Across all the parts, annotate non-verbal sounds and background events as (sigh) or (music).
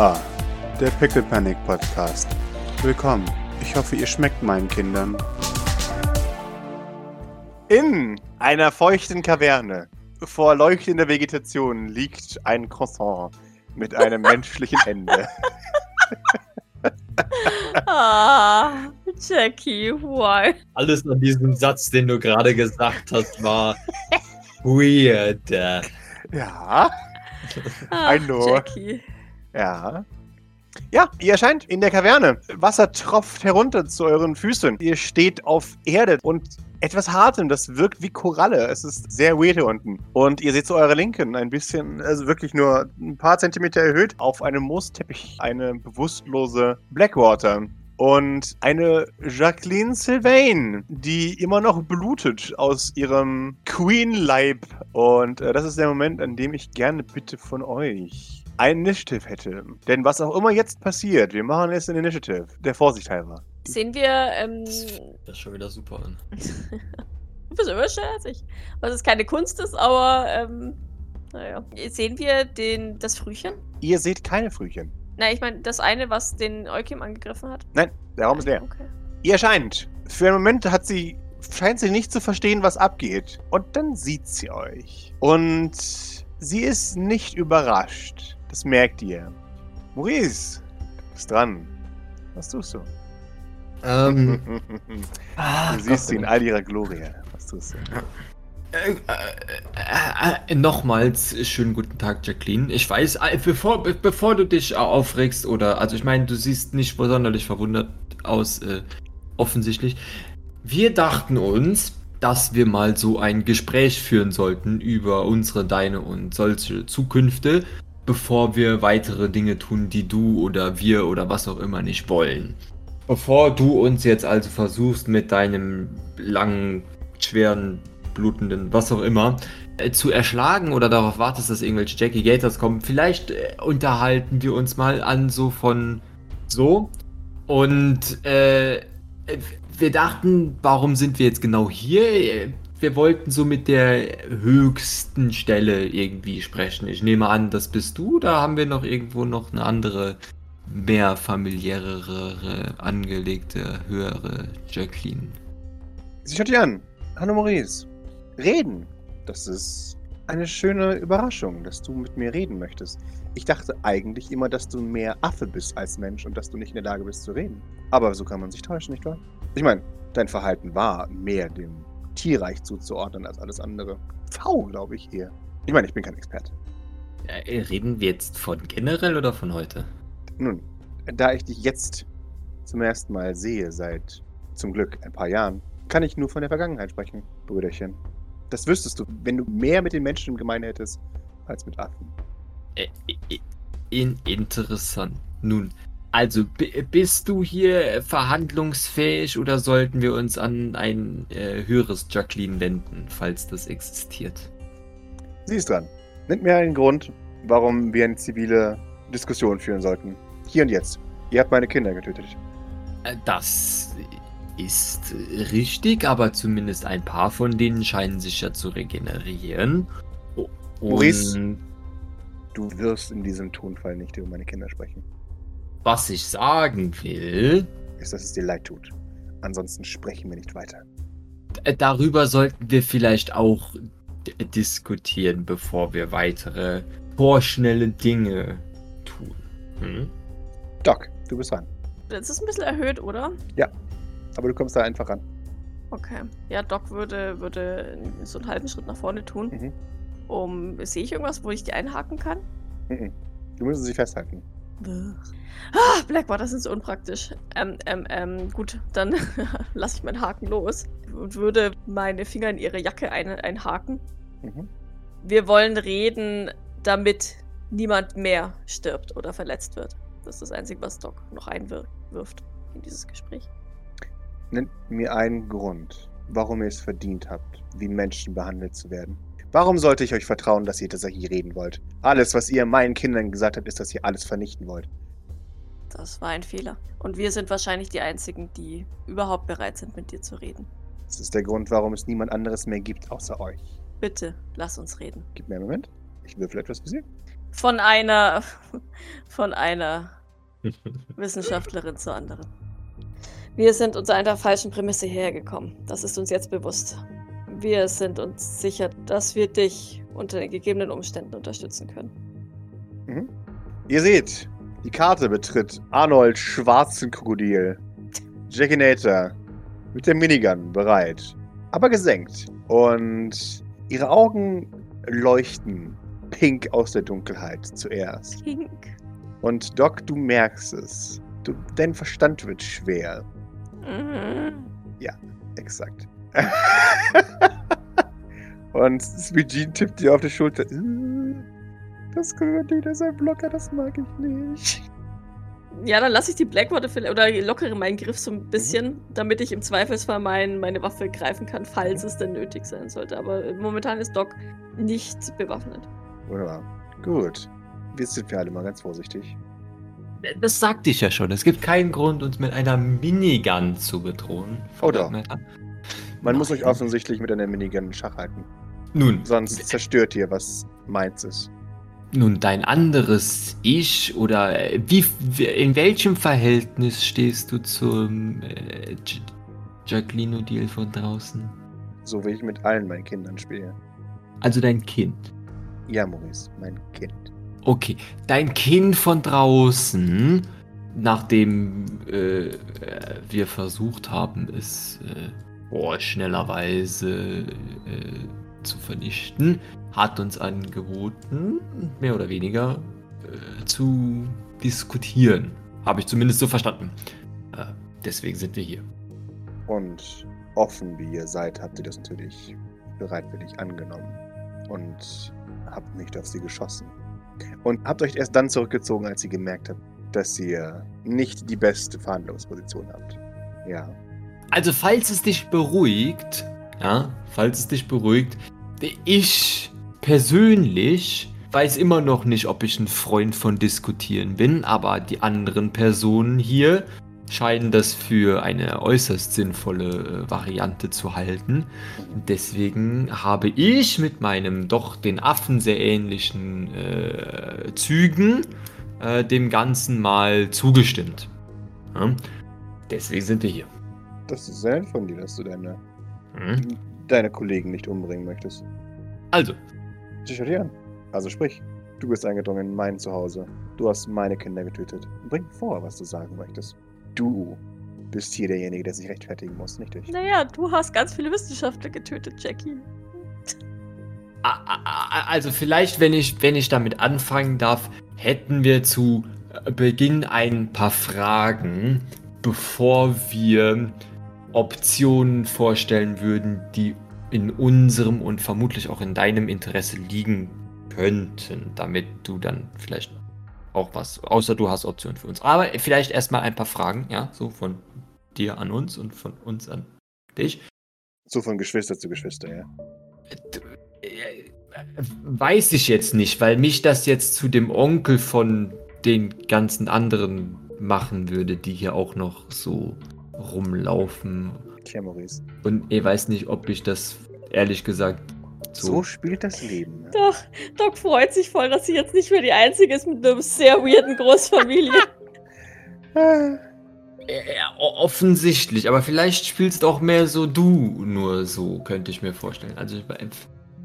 Ah, der Pickle Panic Podcast. Willkommen. Ich hoffe, ihr schmeckt meinen Kindern. In einer feuchten Kaverne vor leuchtender Vegetation liegt ein Croissant mit einem (laughs) menschlichen Ende. Ah, Jackie, why? Alles an diesem Satz, den du gerade gesagt hast, war (laughs) weird. Ja, Ah, I know. Jackie. Ja. Ja, ihr erscheint in der Kaverne. Wasser tropft herunter zu euren Füßen. Ihr steht auf Erde und etwas Hartem, das wirkt wie Koralle. Es ist sehr weird hier unten. Und ihr seht zu eurer Linken ein bisschen, also wirklich nur ein paar Zentimeter erhöht, auf einem Moosteppich eine bewusstlose Blackwater. Und eine Jacqueline Sylvain, die immer noch blutet aus ihrem Queen-Leib. Und äh, das ist der Moment, an dem ich gerne bitte von euch ein Initiative hätte. Denn was auch immer jetzt passiert, wir machen jetzt ein Initiative. Der Vorsicht halber. Sehen wir, ähm, Das ist schon wieder super an. (laughs) du bist immer scherzig. Was es keine Kunst ist, aber, ähm, naja. Sehen wir den, das Frühchen? Ihr seht keine Frühchen. Na, ich meine, das eine, was den Eukim angegriffen hat. Nein, der Raum ist leer. Okay. Ihr erscheint. Für einen Moment hat sie, scheint sie nicht zu verstehen, was abgeht. Und dann sieht sie euch. Und sie ist nicht überrascht. Das merkt ihr. Maurice, du bist dran. Was tust du? Ähm, (laughs) ah, du siehst sie in sei all ihrer Glorie. Was tust du? Dank. Äh, äh, äh, äh, nochmals schönen guten Tag, Jacqueline. Ich weiß, äh, bevor, be bevor du dich aufregst oder, also ich meine, du siehst nicht sonderlich verwundert aus, äh, offensichtlich. Wir dachten uns, dass wir mal so ein Gespräch führen sollten über unsere, deine und solche Zukünfte, bevor wir weitere Dinge tun, die du oder wir oder was auch immer nicht wollen. Bevor du uns jetzt also versuchst, mit deinem langen, schweren, blutenden, was auch immer, äh, zu erschlagen oder darauf wartest, dass irgendwelche Jackie Gators kommen, vielleicht äh, unterhalten wir uns mal an so von so. Und äh, wir dachten, warum sind wir jetzt genau hier? Wir wollten so mit der höchsten Stelle irgendwie sprechen. Ich nehme an, das bist du. Da haben wir noch irgendwo noch eine andere mehr familiärere, angelegte, höhere Jacqueline. Sie schaut dich an. Hallo Maurice. Reden. Das ist eine schöne Überraschung, dass du mit mir reden möchtest. Ich dachte eigentlich immer, dass du mehr Affe bist als Mensch und dass du nicht in der Lage bist zu reden. Aber so kann man sich täuschen, nicht wahr? Ich meine, dein Verhalten war mehr dem Tierreich zuzuordnen als alles andere. V, glaube ich eher. Ich meine, ich bin kein Experte. Äh, reden wir jetzt von generell oder von heute? Nun, da ich dich jetzt zum ersten Mal sehe, seit zum Glück ein paar Jahren, kann ich nur von der Vergangenheit sprechen, Brüderchen. Das wüsstest du, wenn du mehr mit den Menschen im Gemein hättest als mit Affen. Äh, in, interessant. Nun, also bist du hier verhandlungsfähig oder sollten wir uns an ein äh, höheres Jacqueline wenden, falls das existiert? Sie ist dran. Nennt mir einen Grund, warum wir eine zivile Diskussion führen sollten. Hier und jetzt. Ihr habt meine Kinder getötet. Äh, Das ist richtig, aber zumindest ein paar von denen scheinen sich ja zu regenerieren. O- Maurice? Und Du wirst in diesem Tonfall nicht über meine Kinder sprechen. Was ich sagen will, Ist, dass es dir leid tut. Ansonsten sprechen wir nicht weiter. Äh, Darüber sollten wir vielleicht auch diskutieren, bevor wir weitere vorschnelle Dinge tun. Hm? Doc, du bist dran. Das ist ein bisschen erhöht, oder? Aber du kommst da einfach ran. Okay. Ja, Doc würde, würde so einen halben Schritt nach vorne tun. Mhm. Um, sehe ich irgendwas, wo ich die einhaken kann? Mhm. Du musst sie festhalten. Ah, Blackwater sind so unpraktisch. Ähm, ähm, ähm, gut, dann (laughs) lasse ich meinen Haken los und würde meine Finger in ihre Jacke ein, einhaken. Mhm. Wir wollen reden, damit niemand mehr stirbt oder verletzt wird. Das ist das Einzige, was Doc noch einwirft in dieses Gespräch. Nennt mir einen Grund, warum ihr es verdient habt, wie Menschen behandelt zu werden. Warum sollte ich euch vertrauen, dass ihr tatsächlich reden wollt? Alles, was ihr meinen Kindern gesagt habt, ist, dass ihr alles vernichten wollt. Das war ein Fehler. Und wir sind wahrscheinlich die Einzigen, die überhaupt bereit sind, mit dir zu reden. Das ist der Grund, warum es niemand anderes mehr gibt, außer euch. Bitte, lass uns reden. Gib mir einen Moment. Ich würfel etwas für sie. Von einer. (laughs) Von einer Wissenschaftlerin zur anderen. Wir sind unter einer falschen Prämisse hergekommen. Das ist uns jetzt bewusst. Wir sind uns sicher, dass wir dich unter den gegebenen Umständen unterstützen können. Mhm. Ihr seht, die Karte betritt Arnold Schwarzenkrokodil. Jackinator mit der Minigun bereit, aber gesenkt. Und ihre Augen leuchten pink aus der Dunkelheit zuerst. Pink. Und Doc, du merkst es. Du, dein Verstand wird schwer. Mhm. Exakt. (laughs) Und Sweet Jean tippt dir auf die Schulter. "Äh, Das Krokodil ist ein Blocker, das mag ich nicht. Ja, dann lasse ich die Blackwater vielleicht oder lockere meinen Griff so ein bisschen, damit ich im Zweifelsfall mein, meine Waffe greifen kann, falls es denn nötig sein sollte. Aber momentan ist Doc nicht bewaffnet. Wunderbar. Gut. Jetzt sind wir alle mal ganz vorsichtig. Das sagte ich ja schon. Es gibt keinen Grund, uns mit einer Minigun zu bedrohen. Oh Man muss euch Nein. offensichtlich mit einer Minigun in Schach halten. Nun, Sonst zerstört ihr, was meins ist. nun dein anderes Ich oder äh, wie, in welchem Verhältnis stehst du zum äh, J- Jacqueline Deal von draußen? So wie ich mit allen meinen Kindern spiele. Also dein Kind. Ja, Maurice, mein Kind. Okay, dein Kind von draußen, nachdem äh, äh, wir versucht haben, es äh, oh, schnellerweise äh, zu vernichten, hat uns angeboten, mehr oder weniger äh, zu diskutieren. Habe ich zumindest so verstanden. Äh, deswegen sind wir hier. Und offen wie ihr seid, habt ihr das natürlich bereitwillig angenommen. Und habt nicht auf sie geschossen. Und habt euch erst dann zurückgezogen, als ihr gemerkt habt, dass ihr nicht die beste Verhandlungsposition habt. Ja. Also, falls es dich beruhigt, ja, falls es dich beruhigt, ich persönlich weiß immer noch nicht, ob ich ein Freund von Diskutieren bin, aber die anderen Personen hier scheinen das für eine äußerst sinnvolle äh, Variante zu halten. Deswegen habe ich mit meinem doch den Affen sehr ähnlichen äh, Zügen äh, dem Ganzen mal zugestimmt. Ja? Deswegen sind wir hier. Das ist sehr nett von dir, dass du deine, Hm? deine Kollegen nicht umbringen möchtest. Also, dir an. Also sprich, du bist eingedrungen in mein Zuhause. Du hast meine Kinder getötet. Bring vor, was du sagen möchtest. Du bist hier derjenige, der sich rechtfertigen muss, nicht ich. Naja, du hast ganz viele Wissenschaftler getötet, Jackie. also vielleicht, wenn ich, wenn ich damit anfangen darf, hätten wir zu Beginn ein paar Fragen, bevor wir Optionen vorstellen würden, die in unserem und vermutlich auch in deinem Interesse liegen könnten, damit du dann vielleicht auch was, außer du hast Optionen für uns. Aber vielleicht erstmal ein paar Fragen, ja, so von dir an uns und von uns an dich. So von Geschwister zu Geschwister, ja. Weiß ich jetzt nicht, weil mich das jetzt zu dem Onkel von den ganzen anderen machen würde, die hier auch noch so rumlaufen. Tja, Maurice. Und ich weiß nicht, ob ich das ehrlich gesagt So, so. spielt das Leben. Ja. Doch, Doc freut sich voll, dass sie jetzt nicht mehr die Einzige ist mit einer sehr weirden Großfamilie. (laughs) Äh, offensichtlich, aber vielleicht spielst auch mehr so du nur so, könnte ich mir vorstellen. Also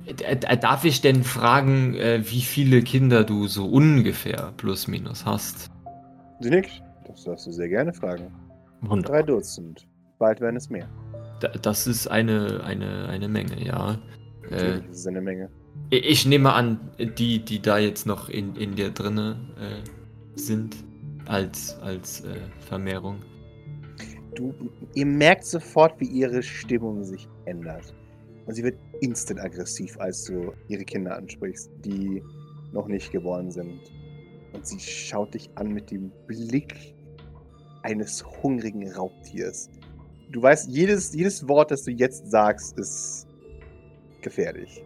äh, darf ich denn fragen, äh, wie viele Kinder du so ungefähr plus minus hast? Sie nickt. Das darfst du sehr gerne fragen. Wunderbar. Drei Dutzend. Bald werden es mehr. Da- Das ist eine, eine, eine Menge, ja. Äh, Natürlich ist eine Menge. ich nehme an, die, die da jetzt noch in, in dir drinne äh, sind, als, als äh, Vermehrung. Du, ihr merkt sofort, wie ihre Stimmung sich ändert. Und sie wird instant aggressiv, als du ihre Kinder ansprichst, die noch nicht geboren sind. Und sie schaut dich an mit dem Blick eines hungrigen Raubtiers. Du weißt, jedes, jedes Wort, das du jetzt sagst, ist gefährlich.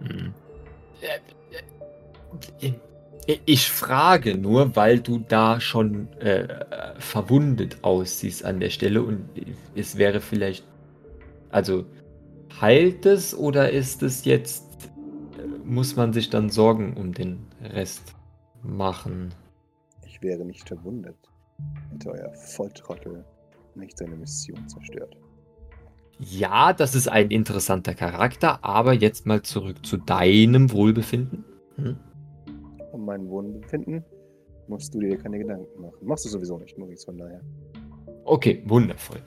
Hm. Ich frage nur, weil du da schon äh, verwundet aussiehst an der Stelle und es wäre vielleicht. Also, heilt es oder ist es jetzt. äh, Muss man sich dann Sorgen um den Rest machen. Ich wäre nicht verwundert, hätte euer Volltrottel nicht seine Mission zerstört. Ja, das ist ein interessanter Charakter, aber jetzt mal zurück zu deinem Wohlbefinden. Hm? Um mein Wohlbefinden musst du dir keine Gedanken machen. Machst du sowieso nicht, Maurice, von daher. Okay, wundervoll.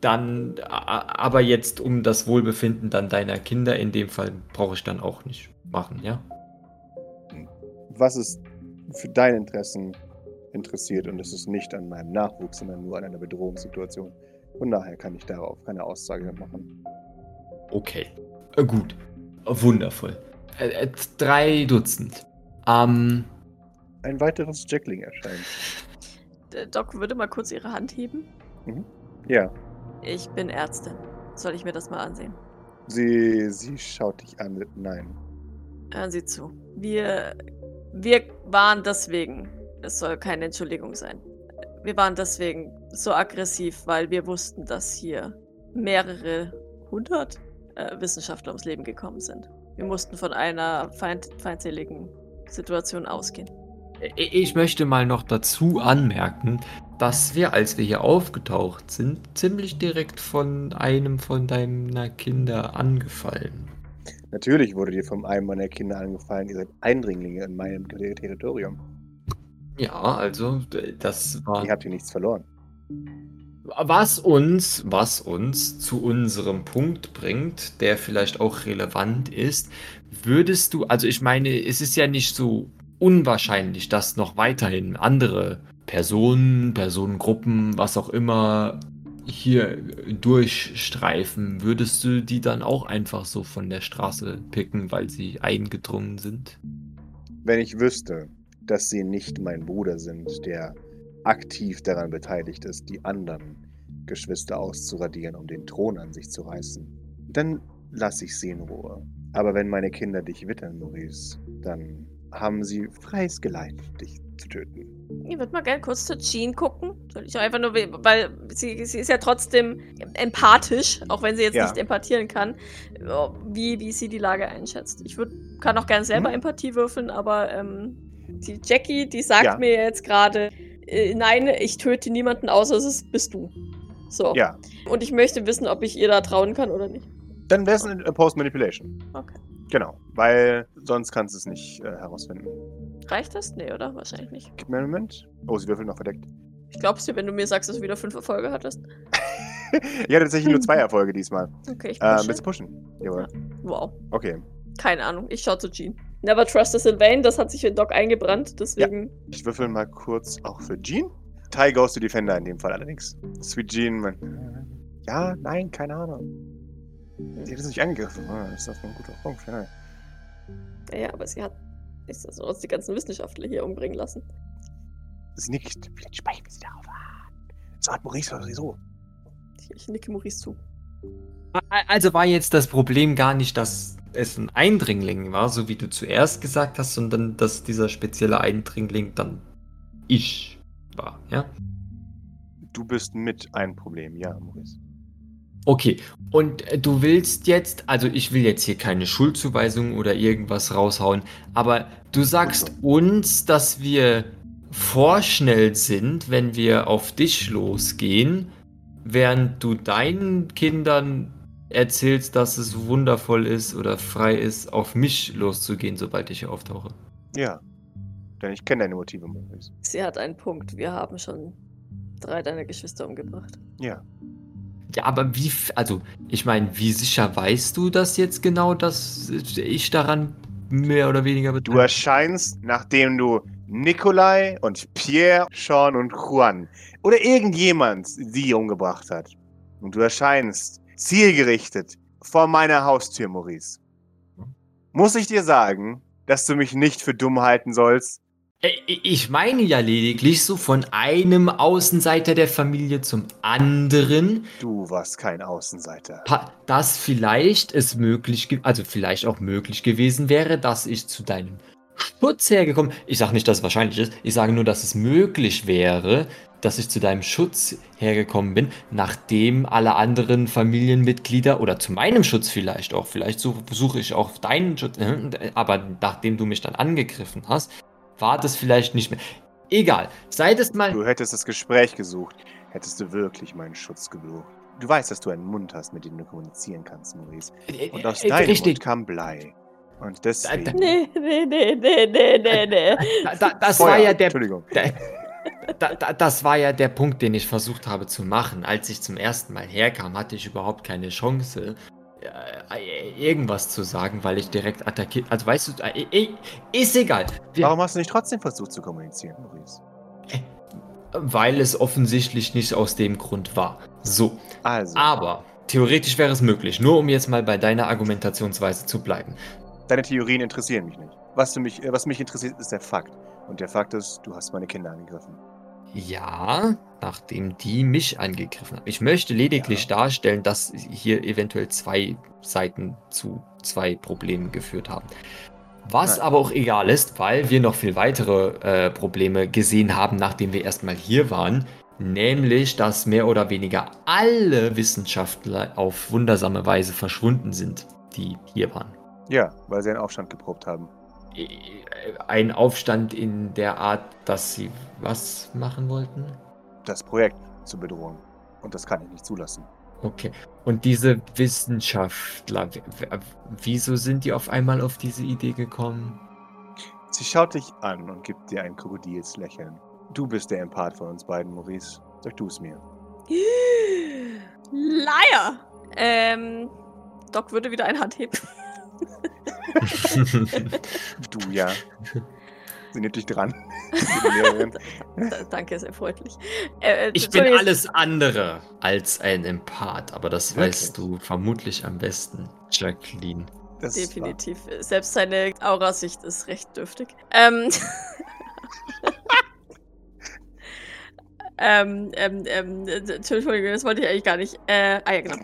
Dann, aber jetzt um das Wohlbefinden dann deiner Kinder in dem Fall brauche ich dann auch nicht machen, ja? Was ist für deine Interessen interessiert und es ist nicht an meinem Nachwuchs, sondern nur an einer Bedrohungssituation. Von daher kann ich darauf keine Aussage machen. Okay, äh, gut. Wundervoll. Äh, äh, drei Dutzend. Ähm, Ein weiteres Jackling erscheint. Der Doc würde mal kurz ihre Hand heben. Mhm. Ja, Ich bin Ärztin. Soll ich mir das mal ansehen? sie, sie schaut dich an mit Nein. Hören Sie zu. Wir, wir waren deswegen, es soll keine Entschuldigung sein. Wir waren deswegen so aggressiv, weil wir wussten, dass hier mehrere hundert äh, Wissenschaftler ums Leben gekommen sind. Wir mussten von einer feind, feindseligen Situation ausgehen. ich möchte mal noch dazu anmerken, dass wir, als wir hier aufgetaucht sind, ziemlich direkt von einem von deiner Kinder angefallen. Natürlich wurde dir von einem meiner Kinder angefallen, ihr seid Eindringlinge in meinem Territorium. Ja, also das war. Ihr habt hier nichts verloren. Was uns, was uns zu unserem Punkt bringt, der vielleicht auch relevant ist, würdest du, also ich meine, es ist ja nicht so unwahrscheinlich, dass noch weiterhin andere Personen, Personengruppen, was auch immer hier durchstreifen. Würdest du die dann auch einfach so von der Straße picken, weil sie eingedrungen sind? Wenn ich wüsste, dass sie nicht mein Bruder sind, der aktiv daran beteiligt ist, die anderen Geschwister auszuradieren, um den Thron an sich zu reißen, dann lasse ich sie in Ruhe. Aber wenn meine Kinder dich wittern, Maurice, dann haben sie freies Geleit, dich zu töten. Ich würde mal gerne kurz zu Jean gucken. Soll ich einfach nur, we- weil sie, sie ist ja trotzdem empathisch, auch wenn sie jetzt Ja. nicht empathieren kann, wie, wie sie die Lage einschätzt. Ich würd, kann auch gerne selber Mhm. Empathie würfeln, aber ähm, die Jackie, die sagt Ja. mir jetzt gerade, äh, nein, ich töte niemanden außer es ist, bist du. So. Ja, Und ich möchte wissen, ob ich ihr da trauen kann oder nicht. dann wäre es eine Post Manipulation. Okay. Genau, weil sonst kannst du es nicht äh, herausfinden. Reicht das? Nee, oder? Wahrscheinlich nicht. Gib mir einen Moment. Oh, sie würfelt noch verdeckt. Ich glaub's dir, wenn du mir sagst, dass du wieder fünf Erfolge hattest. (laughs) ich hatte tatsächlich nur zwei (laughs) Erfolge diesmal. Okay, ich Äh, pushe. willst du pushen? Jawohl. Wow. Okay. Keine Ahnung, ich schau zu Jean. Never trust us in vain, das hat sich in Doc eingebrannt, deswegen. Ich würfel mal kurz auch für Jean. Ty goes to Defender in dem Fall allerdings. Sweet Jean, man. Ja, nein, keine Ahnung. Sie hat es nicht angegriffen. Ah, ist das ein guter Punkt? Ja. Ja, ja, aber sie hat ist das uns die ganzen Wissenschaftler hier umbringen lassen. Sie nickt. Vielleicht sprechen wir sie darauf an. So hat Maurice sowieso. Ich, ich nicke Maurice zu. Also war jetzt das Problem gar nicht, dass es ein Eindringling war, so wie du zuerst gesagt hast, sondern dass dieser spezielle Eindringling dann ich war, ja? Du bist mit ein Problem, ja, Maurice. Okay, und äh, du willst jetzt, also ich will jetzt hier keine Schuldzuweisung oder irgendwas raushauen, aber du sagst uns, dass wir vorschnell sind, wenn wir auf dich losgehen, während du deinen Kindern erzählst, dass es wundervoll ist oder frei ist, auf mich loszugehen, sobald ich hier auftauche. Ja. Denn ich kenne deine Motive, Maurice. Sie hat einen Punkt. Wir haben schon drei deiner Geschwister umgebracht. Ja. Ja, aber wie, also ich meine, wie sicher weißt du das jetzt genau, dass ich daran mehr oder weniger Du beteiligt erscheinst, nachdem du Nikolai und Pierre, Sean und Juan oder irgendjemand sie umgebracht hat. Und du erscheinst zielgerichtet vor meiner Haustür, Maurice. Muss ich dir sagen, dass du mich nicht für dumm halten sollst? Äh, Ich meine ja lediglich so von einem Außenseiter der Familie zum anderen, Du warst kein Außenseiter. dass vielleicht es möglich, also vielleicht auch möglich gewesen wäre, dass ich zu deinem Schutz hergekommen. Ich sage nicht, dass es wahrscheinlich ist. Ich sage nur, dass es möglich wäre, dass ich zu deinem Schutz hergekommen bin, nachdem alle anderen Familienmitglieder oder zu meinem Schutz vielleicht auch, vielleicht suche suche ich auch deinen Schutz, äh, aber nachdem du mich dann angegriffen hast, war das vielleicht nicht mehr. Egal, seit es mal. Du hättest das Gespräch gesucht, hättest du wirklich meinen Schutz gesucht. Du weißt, dass du einen Mund hast, mit dem du kommunizieren kannst, Maurice. Und aus Äh, äh, deinem richtig. Mund kam Blei. Und deswegen... Nee, nee, nee, nee, nee, nee, nee. Da, da, das Feuer. war ja der Entschuldigung. Der, da, da, das war ja der Punkt, den ich versucht habe zu machen. Als ich zum ersten Mal herkam, hatte ich überhaupt keine Chance, äh, irgendwas zu sagen, weil ich direkt attackiert. Also weißt du, äh, äh, ist egal. Warum hast du nicht trotzdem versucht zu kommunizieren, Maurice? weil es offensichtlich nicht aus dem Grund war. So, Also, aber theoretisch wäre es möglich. Nur um jetzt mal bei deiner Argumentationsweise zu bleiben. deine Theorien interessieren mich nicht. Was, mich, äh, was mich interessiert, ist der Fakt. Und der Fakt ist, du hast meine Kinder angegriffen. Ja, nachdem die mich angegriffen haben. Ich möchte lediglich darstellen, dass hier eventuell zwei Seiten zu zwei Problemen geführt haben. Was Nein. aber auch egal ist, weil wir noch viel weitere äh, Probleme gesehen haben, nachdem wir erstmal hier waren. Nämlich, dass mehr oder weniger alle Wissenschaftler auf wundersame Weise verschwunden sind, die hier waren. Ja, weil sie einen Aufstand geprobt haben. Ein Aufstand in der Art, dass sie was machen wollten? Das Projekt zur Bedrohung. Und das kann ich nicht zulassen. Okay. Und diese Wissenschaftler, wieso sind die auf einmal auf diese Idee gekommen? Sie schaut dich an und gibt dir ein Krokodilslächeln. Du bist der Empath von uns beiden, Maurice. Sag du es mir. (gasps) Liar! Ähm, Doc würde wieder eine Hand heben. (laughs) (laughs) Du ja. Sie nimmt dich dran. Danke, sehr freundlich. Äh, äh, ich bin alles andere als ein Empath, aber das Wirklich? weißt du vermutlich am besten, Jacqueline. Das Definitiv. Selbst seine Aurasicht ist recht dürftig. Ähm. (laughs) ähm, ähm, ähm, äh, Entschuldigung, das wollte ich eigentlich gar nicht. Äh, ah ja, genau.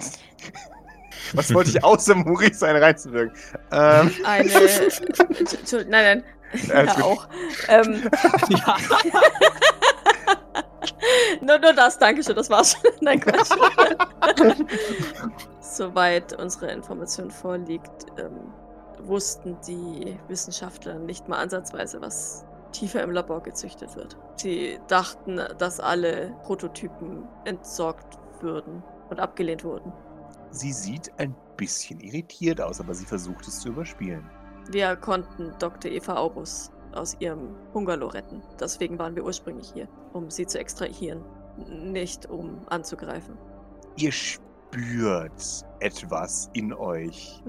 Was wollte ich außer Maurice einen reinzuwirken? Ähm, (laughs) Eine. (laughs) Entschuldigung, nein, nein. Ja, gut. auch. Ähm, ja. (laughs) nur, nur das, danke schön, das war's schon. Nein, Quatsch. Soweit unsere Information vorliegt, ähm, wussten die Wissenschaftler nicht mal ansatzweise, was tiefer im Labor gezüchtet wird. Sie dachten, dass alle Prototypen entsorgt würden und abgelehnt wurden. Sie sieht ein bisschen irritiert aus, aber sie versucht es zu überspielen. Wir konnten Dr. Eva Aubus aus ihrem Bungalow retten. Deswegen waren wir ursprünglich hier, um sie zu extrahieren, nicht um anzugreifen. Ihr spürt etwas in euch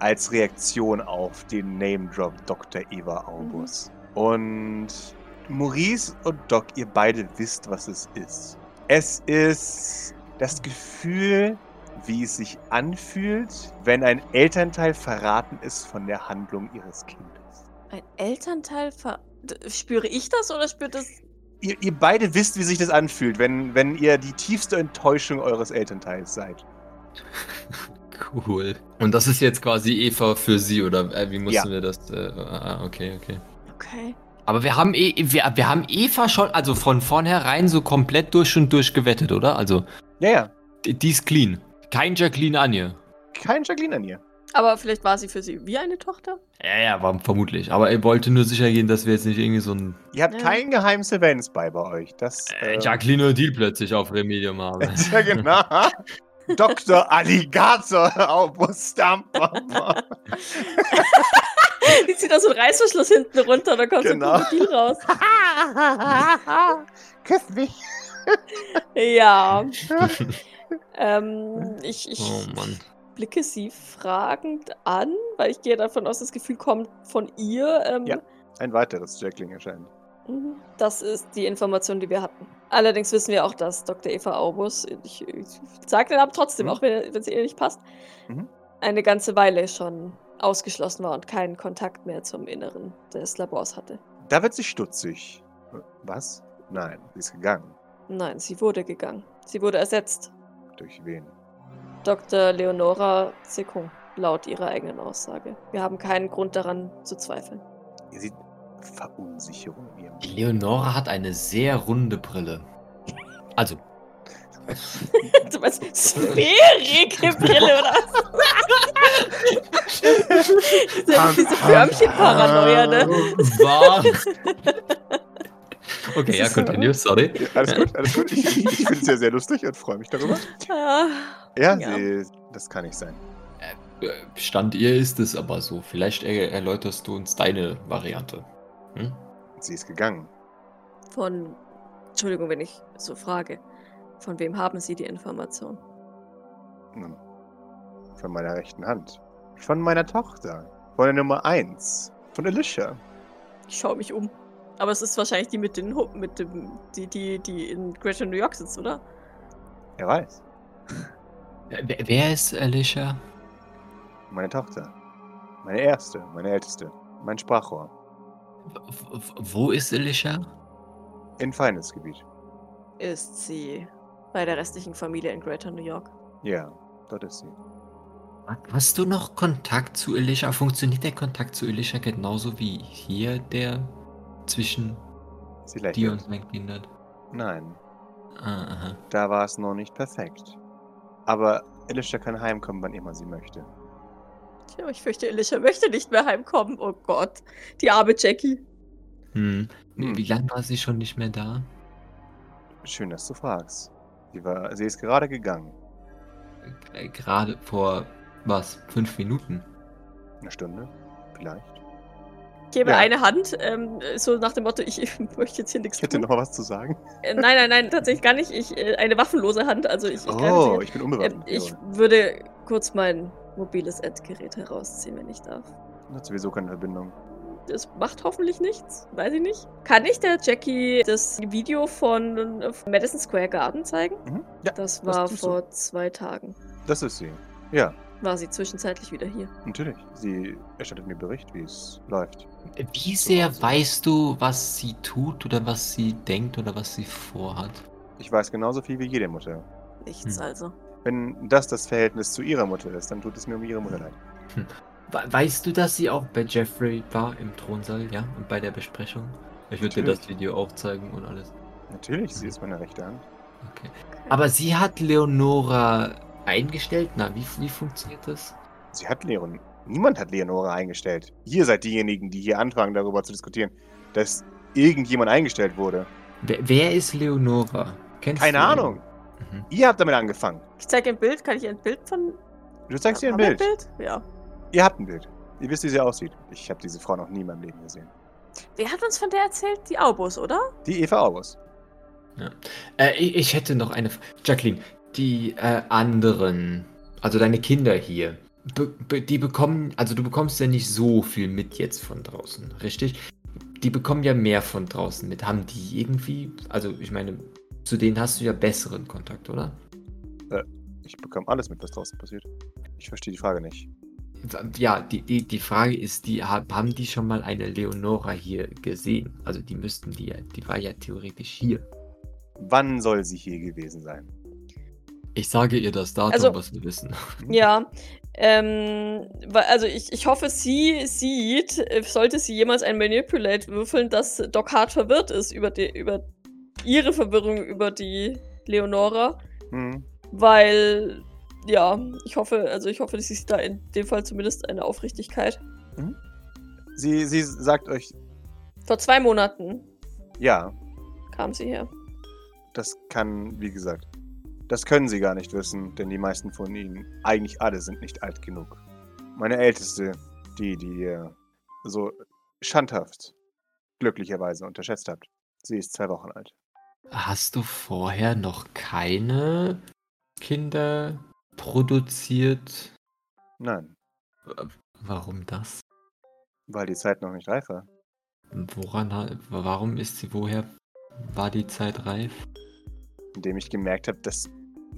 als Reaktion auf den Name-Drop Dr. Eva Aubus. Und Maurice und Doc, ihr beide wisst, was es ist. Es ist das Gefühl, wie es sich anfühlt, wenn ein Elternteil verraten ist von der Handlung ihres Kindes. Ein Elternteil ver... Spüre ich das oder spürt das... Ihr, ihr beide wisst, wie sich das anfühlt, wenn, wenn ihr die tiefste Enttäuschung eures Elternteils seid. (laughs) Cool. Und das ist jetzt quasi Eva für sie, oder äh, wie mussten Ja. wir das? Äh, ah, okay, okay. Okay. Aber wir haben, e wir, wir haben Eva schon, also von vornherein so komplett durch und durch gewettet, oder? Also, Ja, ja. die ist clean. Kein Jacqueline Anje. Kein Jacqueline an ihr. Aber vielleicht war sie für sie wie eine Tochter? Ja, ja, war vermutlich. Aber er wollte nur sicher gehen, dass wir jetzt nicht irgendwie so ein Ihr habt Ja. keinen geheimen Sylvanus bei bei euch. Das, äh, äh, Jacqueline und Deal plötzlich auf Remedium (laughs) haben. Ja, genau. (laughs) Dr. Alligator August Stamper. (laughs) Die zieht da so einen Reißverschluss hinten runter, da kommt Genau. so ein Krokodil raus. Küss mich. Ja. Ähm, (laughs) ich ich Oh blicke sie fragend an, weil ich gehe davon aus, das Gefühl kommt von ihr. Ähm, Ja. Ein weiteres Jackling erscheint. Mhm. Das ist die Information, die wir hatten. Allerdings wissen wir auch, dass Dr. Eva Aubus, ich, ich sage den Namen trotzdem, Mhm. auch wenn es ihr nicht passt, Mhm. eine ganze Weile schon ausgeschlossen war und keinen Kontakt mehr zum Inneren des Labors hatte. Da wird sie stutzig. Was? Nein, sie ist gegangen. Nein, sie wurde gegangen. Sie wurde ersetzt. Durch wen? Dr. Leonora Sekung, laut ihrer eigenen Aussage. Wir haben keinen Grund daran zu zweifeln. Ihr seht Verunsicherung in ihrem Die Leonora hat eine sehr runde Brille. Also, Du meinst sphärige Brille oder was? (laughs) diese, diese Förmchen-Paranoia, ne? Was? Okay, ja, continue, sorry. Ja, alles gut, alles gut. Ich, ich finde es ja sehr lustig und freue mich darüber. Ah, Ja, Ja. Sie, das kann nicht sein. Äh, Stand ihr ist es aber so. Vielleicht er erläuterst du uns deine Variante. Hm? Sie ist gegangen. Von, Entschuldigung, wenn ich so frage, von wem haben Sie die Information? Von meiner rechten Hand. Von meiner Tochter. Von der Nummer 1. Von Alicia. Ich schaue mich um. Aber es ist wahrscheinlich die mit den Hu- mit dem, die, die, die in Greater New York sitzt, oder? Er weiß. Wer, wer ist Alicia? Meine Tochter. Meine erste, meine älteste. Mein Sprachrohr. Wo ist Alicia? In Feindesgebiet. Ist sie bei der restlichen Familie in Greater New York? Ja, dort ist sie. Hast du noch Kontakt zu Alicia? Funktioniert der Kontakt zu Alicia genauso wie hier der zwischen Sie dir und seinen Kindern? Nein, Ah, aha. da war es noch nicht perfekt. Aber Alicia kann heimkommen, wann immer sie möchte. Tja, ich fürchte, Alicia möchte nicht mehr heimkommen. Oh Gott, die arme Jackie. Hm. Wie, Hm. wie lange war sie schon nicht mehr da? Schön, dass du fragst. Sie, war, sie ist gerade gegangen. Äh, Gerade vor was? Fünf Minuten? Eine Stunde? Vielleicht? Ich gebe Ja. eine Hand, ähm, so nach dem Motto, ich, möchte jetzt hier nichts Ich hätte tun. noch was zu sagen. Äh, nein, nein, nein, tatsächlich gar nicht. Ich, äh, eine waffenlose Hand, also ich, ich Oh, ich bin unbewaffnet. ich Jawohl. würde kurz mein mobiles Endgerät herausziehen, wenn ich darf. Hat sowieso keine Verbindung. Das macht hoffentlich nichts, weiß ich nicht. Kann ich der Jackie das Video von äh, Madison Square Garden zeigen? Mhm. Ja, Das war du. vor zwei Tagen. das ist sie. Ja, War sie zwischenzeitlich wieder hier? natürlich. Sie erstattet mir Bericht, wie es läuft. Wie sehr weißt du, was sie tut oder was sie denkt oder was sie vorhat? Ich weiß genauso viel wie jede Mutter. Nichts Hm. also. Wenn das das Verhältnis zu ihrer Mutter ist, dann tut es mir um ihre Mutter leid. We- Weißt du, dass sie auch bei Jeffrey war im Thronsaal, ja? Und bei der Besprechung? Ich würde dir das Video auch zeigen und alles. Natürlich, sie ist meine rechte Hand. Okay. Aber sie hat Leonora eingestellt? Na, wie, wie funktioniert das? Sie hat Leon. Niemand hat Leonora eingestellt. Ihr seid diejenigen, die hier anfangen, darüber zu diskutieren, dass irgendjemand eingestellt wurde. Wer, wer ist Leonora? Kennst Keine du Ahnung. Mhm. Ihr habt damit angefangen. Ich zeige ein Bild. Kann ich ihr ein Bild von. Du zeigst ihr ein Haben wir Bild. Bild? Ja. Ihr habt ein Bild. Ihr wisst, wie sie aussieht. Ich habe diese Frau noch nie in meinem Leben gesehen. Wer hat uns von der erzählt? Die Aubus, oder? Die Eva August. Äh, ich, ich hätte noch eine. F- Jacqueline, die äh, anderen, also deine Kinder hier, be, be, die bekommen, also du bekommst ja nicht so viel mit jetzt von draußen, richtig? Die bekommen ja mehr von draußen mit. Haben die irgendwie, also ich meine, zu denen hast du ja besseren Kontakt, oder? Ich bekomme alles mit, was draußen passiert. Ich verstehe die Frage nicht. Ja, die, die, die Frage ist, die, hab- haben die schon mal eine Leonora hier gesehen? Also die müssten die ja, die war ja theoretisch hier. Wann soll sie hier gewesen sein? Ich sage ihr das Datum, Also- was wir wissen. (laughs) Ja. Ähm, also ich, ich hoffe, sie sieht, äh, sollte sie jemals ein Manipulate würfeln, dass Doc Hart verwirrt ist über, die, über ihre Verwirrung über die Leonora. Hm. Weil, ja, ich hoffe, also ich hoffe, sie sieht da in dem Fall zumindest eine Aufrichtigkeit. Sie, sie sagt euch, Vor zwei Monaten ja, kam sie her. das kann, wie gesagt, das können sie gar nicht wissen, denn die meisten von ihnen, eigentlich alle, sind nicht alt genug. Meine älteste, die, die ihr so schandhaft, glücklicherweise unterschätzt habt, sie ist zwei Wochen alt. Hast du vorher noch keine Kinder produziert? Nein, Warum das? weil die Zeit noch nicht reif war. Woran warum ist sie woher war die Zeit reif? Indem ich gemerkt habe, dass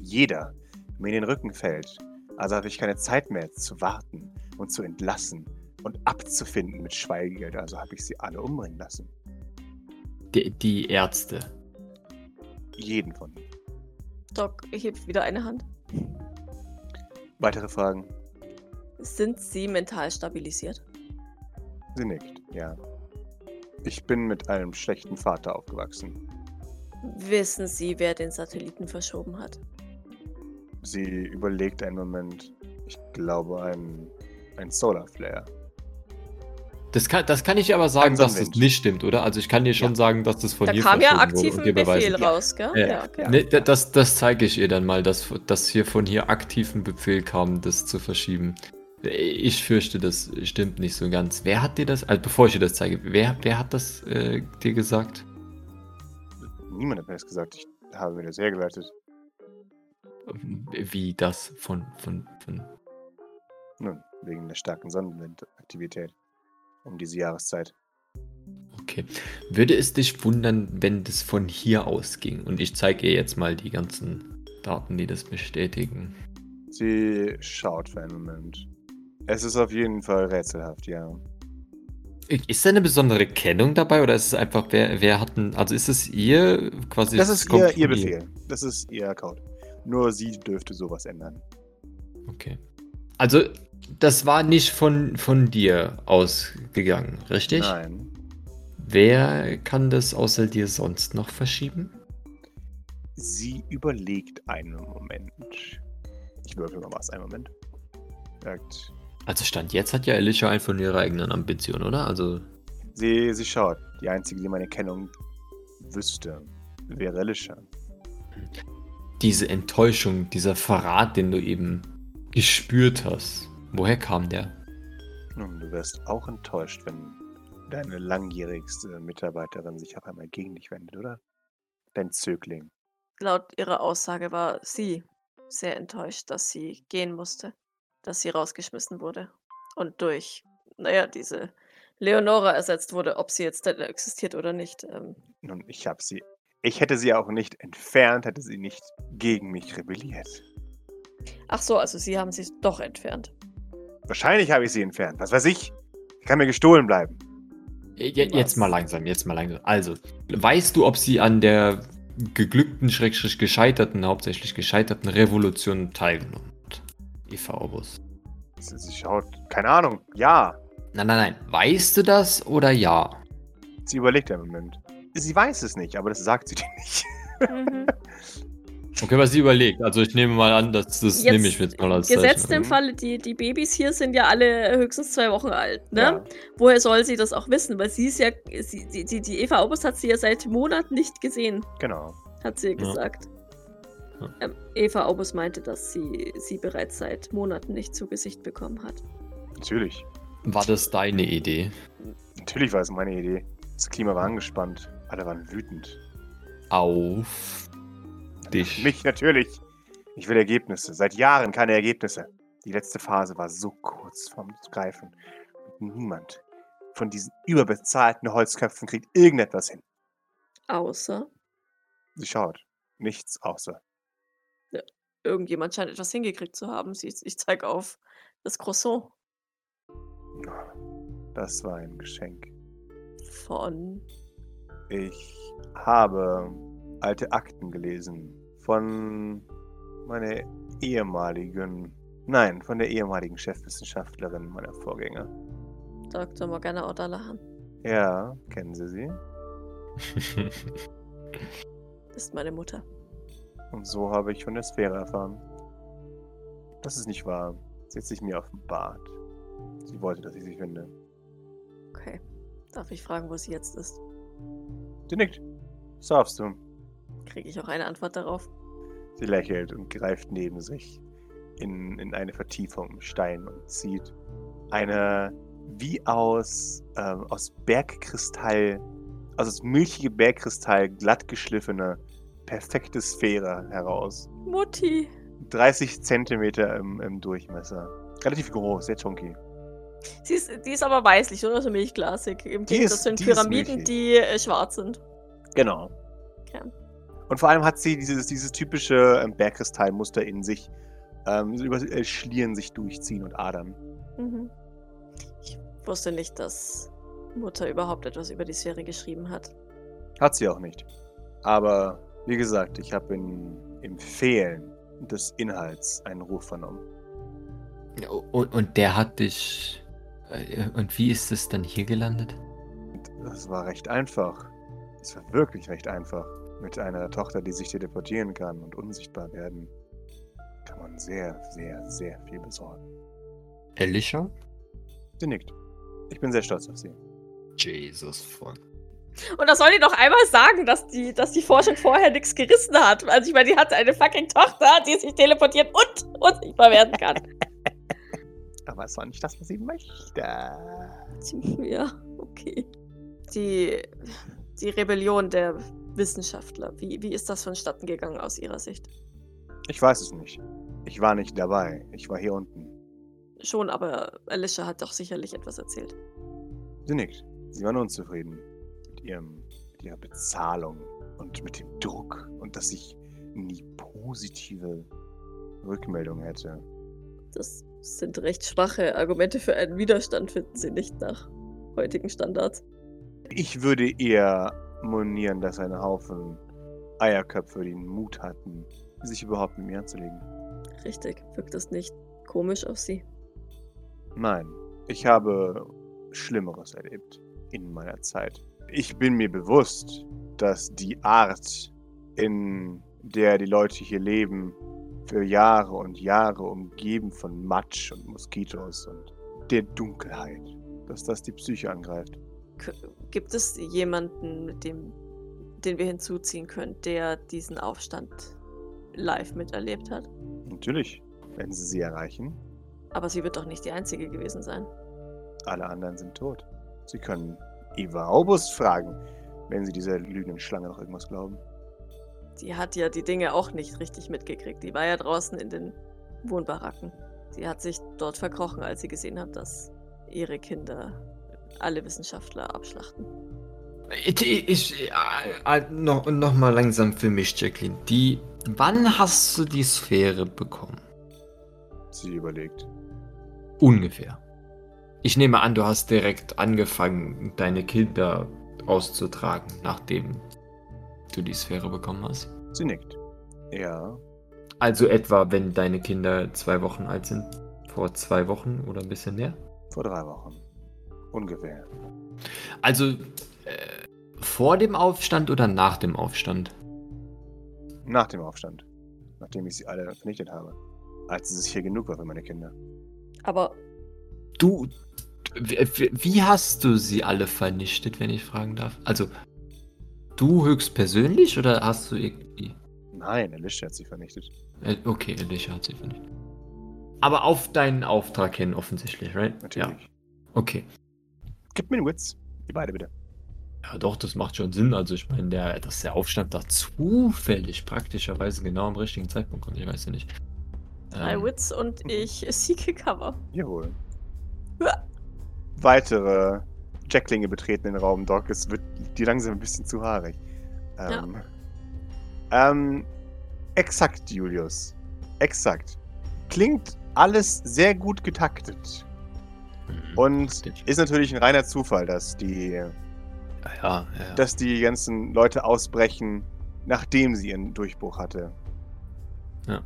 jeder mir in den Rücken fällt. Also habe ich keine Zeit mehr zu warten und zu entlassen und abzufinden mit Schweigegeld. Also habe ich sie alle umbringen lassen. Die, die Ärzte. Jeden von ihnen. Doc hebt wieder eine Hand. Weitere Fragen? Sind sie mental stabilisiert? Sie nickt, ja. Ich bin mit einem schlechten Vater aufgewachsen. Wissen Sie, wer den Satelliten verschoben hat? Sie überlegt einen Moment. Ich glaube, ein, ein Solar Flare. Das kann, das kann ich aber sagen, dass das nicht stimmt, oder? Also ich kann dir schon Ja. sagen, dass das von Da hier kam ja aktiv ein Befehl beweisen. raus, gell? Ja. Ja, okay. Da- das, das zeige ich ihr dann mal, dass, dass hier von hier aktiv ein Befehl kam, das zu verschieben. Ich fürchte, das stimmt nicht so ganz. Wer hat dir das, also bevor ich dir das zeige, wer, wer hat das äh, dir gesagt? Niemand hat mir das gesagt. Ich habe mir das hergeleitet. Wie das von, von, von. Nun, wegen der starken Sonnenwindaktivität um diese Jahreszeit. Okay. Würde es dich wundern, wenn das von hier ausging? Und ich zeige ihr jetzt mal die ganzen Daten, die das bestätigen. Sie schaut für einen Moment. Es ist auf jeden Fall rätselhaft, ja. Ist da eine besondere Kennung dabei oder ist es einfach, wer, wer hat ein, also ist es ihr quasi? Das ist ihr, ihr Befehl. Das ist ihr Code. Nur sie dürfte sowas ändern. Okay. Also, das war nicht von, von dir ausgegangen, richtig? Nein. Wer kann das außer dir sonst noch verschieben? Sie überlegt einen Moment. Ich würfel mal was, einen Moment. Sagt, Also Stand jetzt hat ja Alicia einen von ihrer eigenen Ambition, oder? Also, sie, sie schaut. Die einzige, die meine Kennung wüsste, wäre Alicia. Diese Enttäuschung, dieser Verrat, den du eben gespürt hast, woher kam der? Nun, du wirst auch enttäuscht, wenn deine langjährigste Mitarbeiterin sich auf einmal gegen dich wendet, oder? Dein Zögling. Laut ihrer Aussage war sie sehr enttäuscht, dass sie gehen musste, dass sie rausgeschmissen wurde und durch, naja, diese Leonora ersetzt wurde, ob sie jetzt existiert oder nicht. Ähm, Nun, ich habe sie. Ich hätte sie auch nicht entfernt, hätte sie nicht gegen mich rebelliert. ach so, also sie haben sie doch entfernt. Wahrscheinlich habe ich sie entfernt. Was weiß ich? Ich kann mir gestohlen bleiben. Je- Was? Jetzt mal langsam, jetzt mal langsam. Also, weißt du, ob sie an der geglückten, schrägstrich gescheiterten, hauptsächlich gescheiterten Revolution teilgenommen hat? Eva August. Sie, sie schaut. Keine Ahnung. Ja. Nein, nein, nein. Weißt du das oder ja? Sie überlegt einen Moment. Sie weiß es nicht, aber das sagt sie dir (laughs) nicht. Mhm. Okay, was sie überlegt. Also ich nehme mal an, dass das Jetzt nehme ich jetzt mal als Gesetzt im Falle, die, die Babys hier sind ja alle höchstens zwei Wochen alt, ne? Ja. Woher soll sie das auch wissen? Weil sie ist ja, sie, die, die, die Eva August hat sie ja seit Monaten nicht gesehen, Genau. hat sie Ja. gesagt. Ja. Ähm, Eva August meinte, dass sie sie bereits seit Monaten nicht zu Gesicht bekommen hat. Natürlich. War das deine Idee? Natürlich war es meine Idee. Das Klima war angespannt. Alle waren wütend. Auf dich. Mich natürlich. Ich will Ergebnisse. Seit Jahren keine Ergebnisse. Die letzte Phase war so kurz vorm Greifen. Und niemand von diesen überbezahlten Holzköpfen kriegt irgendetwas hin. Außer Sie schaut. Nichts außer. irgendjemand scheint etwas hingekriegt zu haben. Sie, ich zeige auf das Croissant Das war ein Geschenk. von. Ich habe alte Akten gelesen von meiner ehemaligen, nein, von der ehemaligen Chefwissenschaftlerin meiner Vorgänger. Dr. Morgana O'Dallahan. Ja, kennen Sie sie? (laughs) Ist meine Mutter. Und so habe ich von der Sphäre erfahren. Das ist nicht wahr. Sie hat sich mir offenbart. Sie wollte, dass ich sie finde. Okay. Darf ich fragen, wo sie jetzt ist? Sie nickt. Was darfst du? Kriege ich auch eine Antwort darauf? Sie lächelt und greift neben sich in, in eine Vertiefung im Stein und zieht eine wie aus, ähm, aus Bergkristall, also aus milchige Bergkristall glatt geschliffene, perfekte Sphäre heraus. Mutti! 30 Zentimeter im, im Durchmesser. Relativ groß, sehr chunky. Sie ist, die ist aber weißlich, oder? So milchglasig. Im Die Gegensatz ist- zu den die Pyramiden, die äh, schwarz sind. Genau. Okay. Und vor allem hat sie dieses, dieses typische ähm, Bergkristallmuster in sich. Ähm, über äh, Schlieren sich durchziehen und adern. Mhm. Ich wusste nicht, dass Mutter überhaupt etwas über die Sphäre geschrieben hat. Hat sie auch nicht. Aber wie gesagt, ich habe im Fehlen des Inhalts einen Ruf vernommen. und, und der hat dich. Äh, Und wie ist es dann hier gelandet? Das war recht einfach. Es war wirklich recht einfach. Mit einer Tochter, die sich teleportieren kann und unsichtbar werden, kann man sehr, sehr, sehr viel besorgen. Elisha? Sie nickt. Ich bin sehr stolz auf sie. Jesus fuck. Und das soll die doch einmal sagen, dass die, dass die Forschung vorher nichts gerissen hat. Also ich meine, die hat eine fucking Tochter, die sich teleportieren und unsichtbar werden kann. Aber es war nicht das, was sie möchte. (laughs) ja, okay. Die, die Rebellion der Wissenschaftler, wie, wie ist das vonstatten gegangen aus ihrer Sicht? Ich weiß es nicht. Ich war nicht dabei. Ich war hier unten. Schon, aber Alicia hat doch sicherlich etwas erzählt. Sie nickt. Sie waren unzufrieden mit, ihrem, mit ihrer Bezahlung und mit dem Druck und dass ich nie positive Rückmeldung hätte. Das sind recht schwache Argumente für einen Widerstand, finden Sie nicht nach heutigen Standards. Ich würde eher monieren, dass ein Haufen Eierköpfe den Mut hatten, sich überhaupt mit mir anzulegen. Richtig. Wirkt das nicht komisch auf Sie? Nein, ich habe Schlimmeres erlebt in meiner Zeit. Ich bin mir bewusst, dass die Art, in der die Leute hier leben, für Jahre und Jahre umgeben von Matsch und Moskitos und der Dunkelheit, dass das die Psyche angreift. Gibt es jemanden, mit dem, den wir hinzuziehen können, der diesen Aufstand live miterlebt hat? Natürlich, wenn sie sie erreichen. Aber sie wird doch nicht die einzige gewesen sein. Alle anderen sind tot. Sie können Eva Aubust fragen, wenn sie dieser lügenden Schlange noch irgendwas glauben. Die hat ja die Dinge auch nicht richtig mitgekriegt. Die war ja draußen in den Wohnbaracken. Sie hat sich dort verkrochen, als sie gesehen hat, dass ihre Kinder alle Wissenschaftler abschlachten. Ich, ich, äh, noch, noch mal langsam für mich, Jacqueline. Die, wann hast du die Sphäre bekommen? Sie überlegt. Ungefähr. Ich nehme an, du hast direkt angefangen, deine Kinder auszutragen, nachdem du die Sphäre bekommen hast. Sie nickt. Ja. Also etwa, wenn deine Kinder zwei Wochen alt sind. Vor zwei Wochen oder ein bisschen mehr? Vor drei Wochen. Ungefähr. Also äh, vor dem Aufstand oder nach dem Aufstand? Nach dem Aufstand. Nachdem ich sie alle vernichtet habe. Als es hier genug war für meine Kinder. Aber Du, wie, wie hast du sie alle vernichtet, wenn ich fragen darf? Also, du höchstpersönlich oder hast du irgendwie... Nein, Alicia hat sie vernichtet. Äh, Okay, Alicia hat sie vernichtet. Aber auf deinen Auftrag hin offensichtlich, right? Natürlich. Ja. Okay. Gib mir den Witz. Die beide bitte. Ja, doch, das macht schon Sinn. Also ich meine, der, dass der Aufstand da zufällig praktischerweise genau am richtigen Zeitpunkt kommt, ich weiß ja nicht. drei Ähm, Wits und ich (laughs) siege Cover. Jawohl. Weitere Jacklinge betreten den Raum, Doc. Es wird dir langsam ein bisschen zu haarig. Ähm, ähm, exakt, Julius. Exakt. Klingt alles sehr gut getaktet. mhm. Und ist natürlich ein reiner Zufall, dass die, ja, ja, ja. dass die ganzen Leute ausbrechen, nachdem sie ihren Durchbruch hatte. Ja.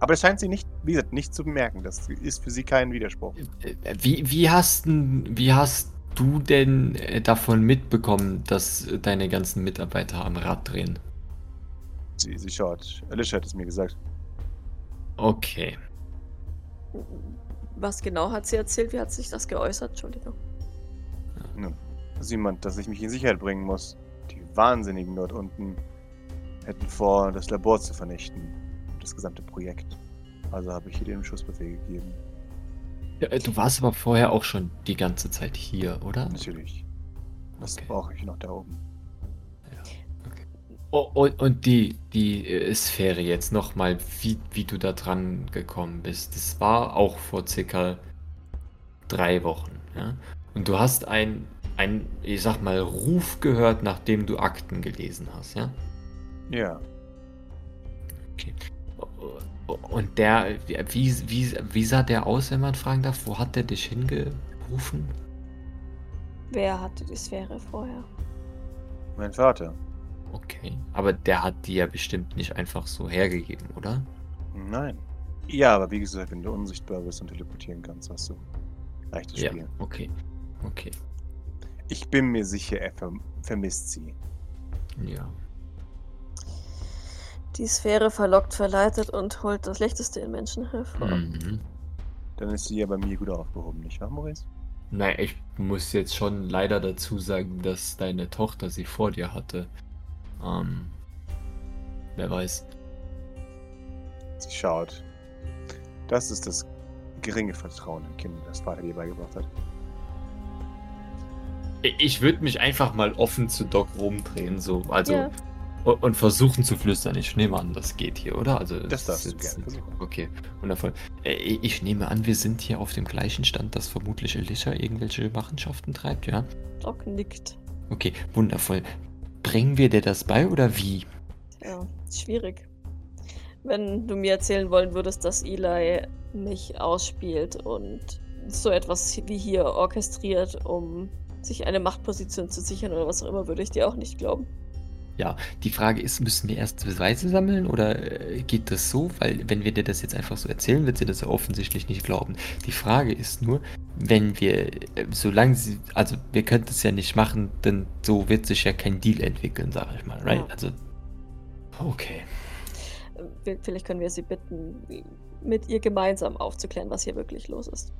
Aber das scheint sie nicht, wie gesagt, nicht zu bemerken. Das ist für sie kein Widerspruch. Äh, Wie, wie, hast, wie hast du denn äh, davon mitbekommen, dass deine ganzen Mitarbeiter am Rad drehen? Sie, sie schaut. Alicia hat es mir gesagt. Okay. Was genau hat sie erzählt? Wie hat sich das geäußert? Entschuldigung. Nun, sie meint, dass ich mich in Sicherheit bringen muss. Die Wahnsinnigen dort unten hätten vor, das Labor zu vernichten. Das gesamte Projekt. Also habe ich hier den Schussbefehl gegeben. Ja, äh, Du warst aber vorher auch schon die ganze Zeit hier, oder? Natürlich. Was Okay. brauche ich noch da oben? Oh, und, und die, die äh, Sphäre jetzt nochmal, wie, wie du da dran gekommen bist. Das war auch vor circa drei Wochen, ja. Und du hast ein, ein, ich sag mal, Ruf gehört, nachdem du Akten gelesen hast, ja? Ja. Und der, wie, wie, wie sah der aus, wenn man fragen darf? Wo hat der dich hingerufen? Wer hatte die Sphäre vorher? Mein Vater. Okay. Aber der hat die ja bestimmt nicht einfach so hergegeben, oder? Nein. Ja, aber wie gesagt, wenn du unsichtbar bist und teleportieren kannst, hast du leichtes Ja, Spiel. okay. Okay. Ich bin mir sicher, er verm vermisst sie. Ja. Die Sphäre verlockt, verleitet und holt das Schlechteste in Menschen hervor. Mhm. Dann ist sie ja bei mir gut aufgehoben, nicht wahr, Maurice? Nein, ich muss jetzt schon leider dazu sagen, dass deine Tochter sie vor dir hatte. Ähm, wer weiß. Sie schaut. Das ist das geringe Vertrauen in Kinder, das Vater dir beigebracht hat. Ich würde mich einfach mal offen zu Doc rumdrehen, so, also Ja. Und versuchen zu flüstern. Ich nehme an, das geht hier, oder? Also Das darfst du ist gerne versuchen. Okay, wundervoll. Äh, Ich nehme an, wir sind hier auf dem gleichen Stand, dass vermutlich Alicia irgendwelche Machenschaften treibt, ja? Doc nickt. Okay, wundervoll. Bringen wir dir das bei oder wie? Ja, schwierig. Wenn du mir erzählen wollen würdest, dass Eli mich ausspielt und so etwas wie hier orchestriert, um sich eine Machtposition zu sichern oder was auch immer, würde ich dir auch nicht glauben. Ja, die Frage ist, müssen wir erst Beweise sammeln oder äh, geht das so? Weil wenn wir dir das jetzt einfach so erzählen, wird sie das ja offensichtlich nicht glauben. Die Frage ist nur, wenn wir, äh, solange sie, also wir könnten es ja nicht machen, denn so wird sich ja kein Deal entwickeln, sage ich mal, right? Also, okay. Äh, Vielleicht können wir sie bitten, mit ihr gemeinsam aufzuklären, was hier wirklich los ist.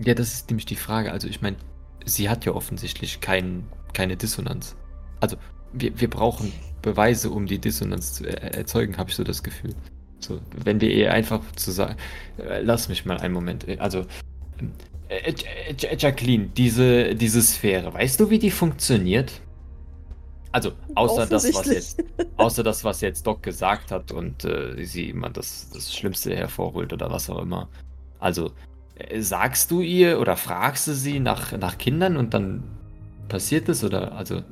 Ja, das ist nämlich die Frage. Also ich meine, sie hat ja offensichtlich kein, keine Dissonanz. Also wir, wir brauchen Beweise, um die Dissonanz zu er erzeugen, habe ich so das Gefühl. So, wenn wir ihr einfach zu sagen, äh, lass mich mal einen Moment. äh, Also äh, äh, Ja- Jacqueline, diese, diese Sphäre, weißt du, wie die funktioniert? Also außer das, was jetzt, außer das, was jetzt Doc gesagt hat und äh, sie immer das, das Schlimmste hervorholt oder was auch immer. Also äh, sagst du ihr oder fragst du sie nach, nach Kindern und dann passiert es oder also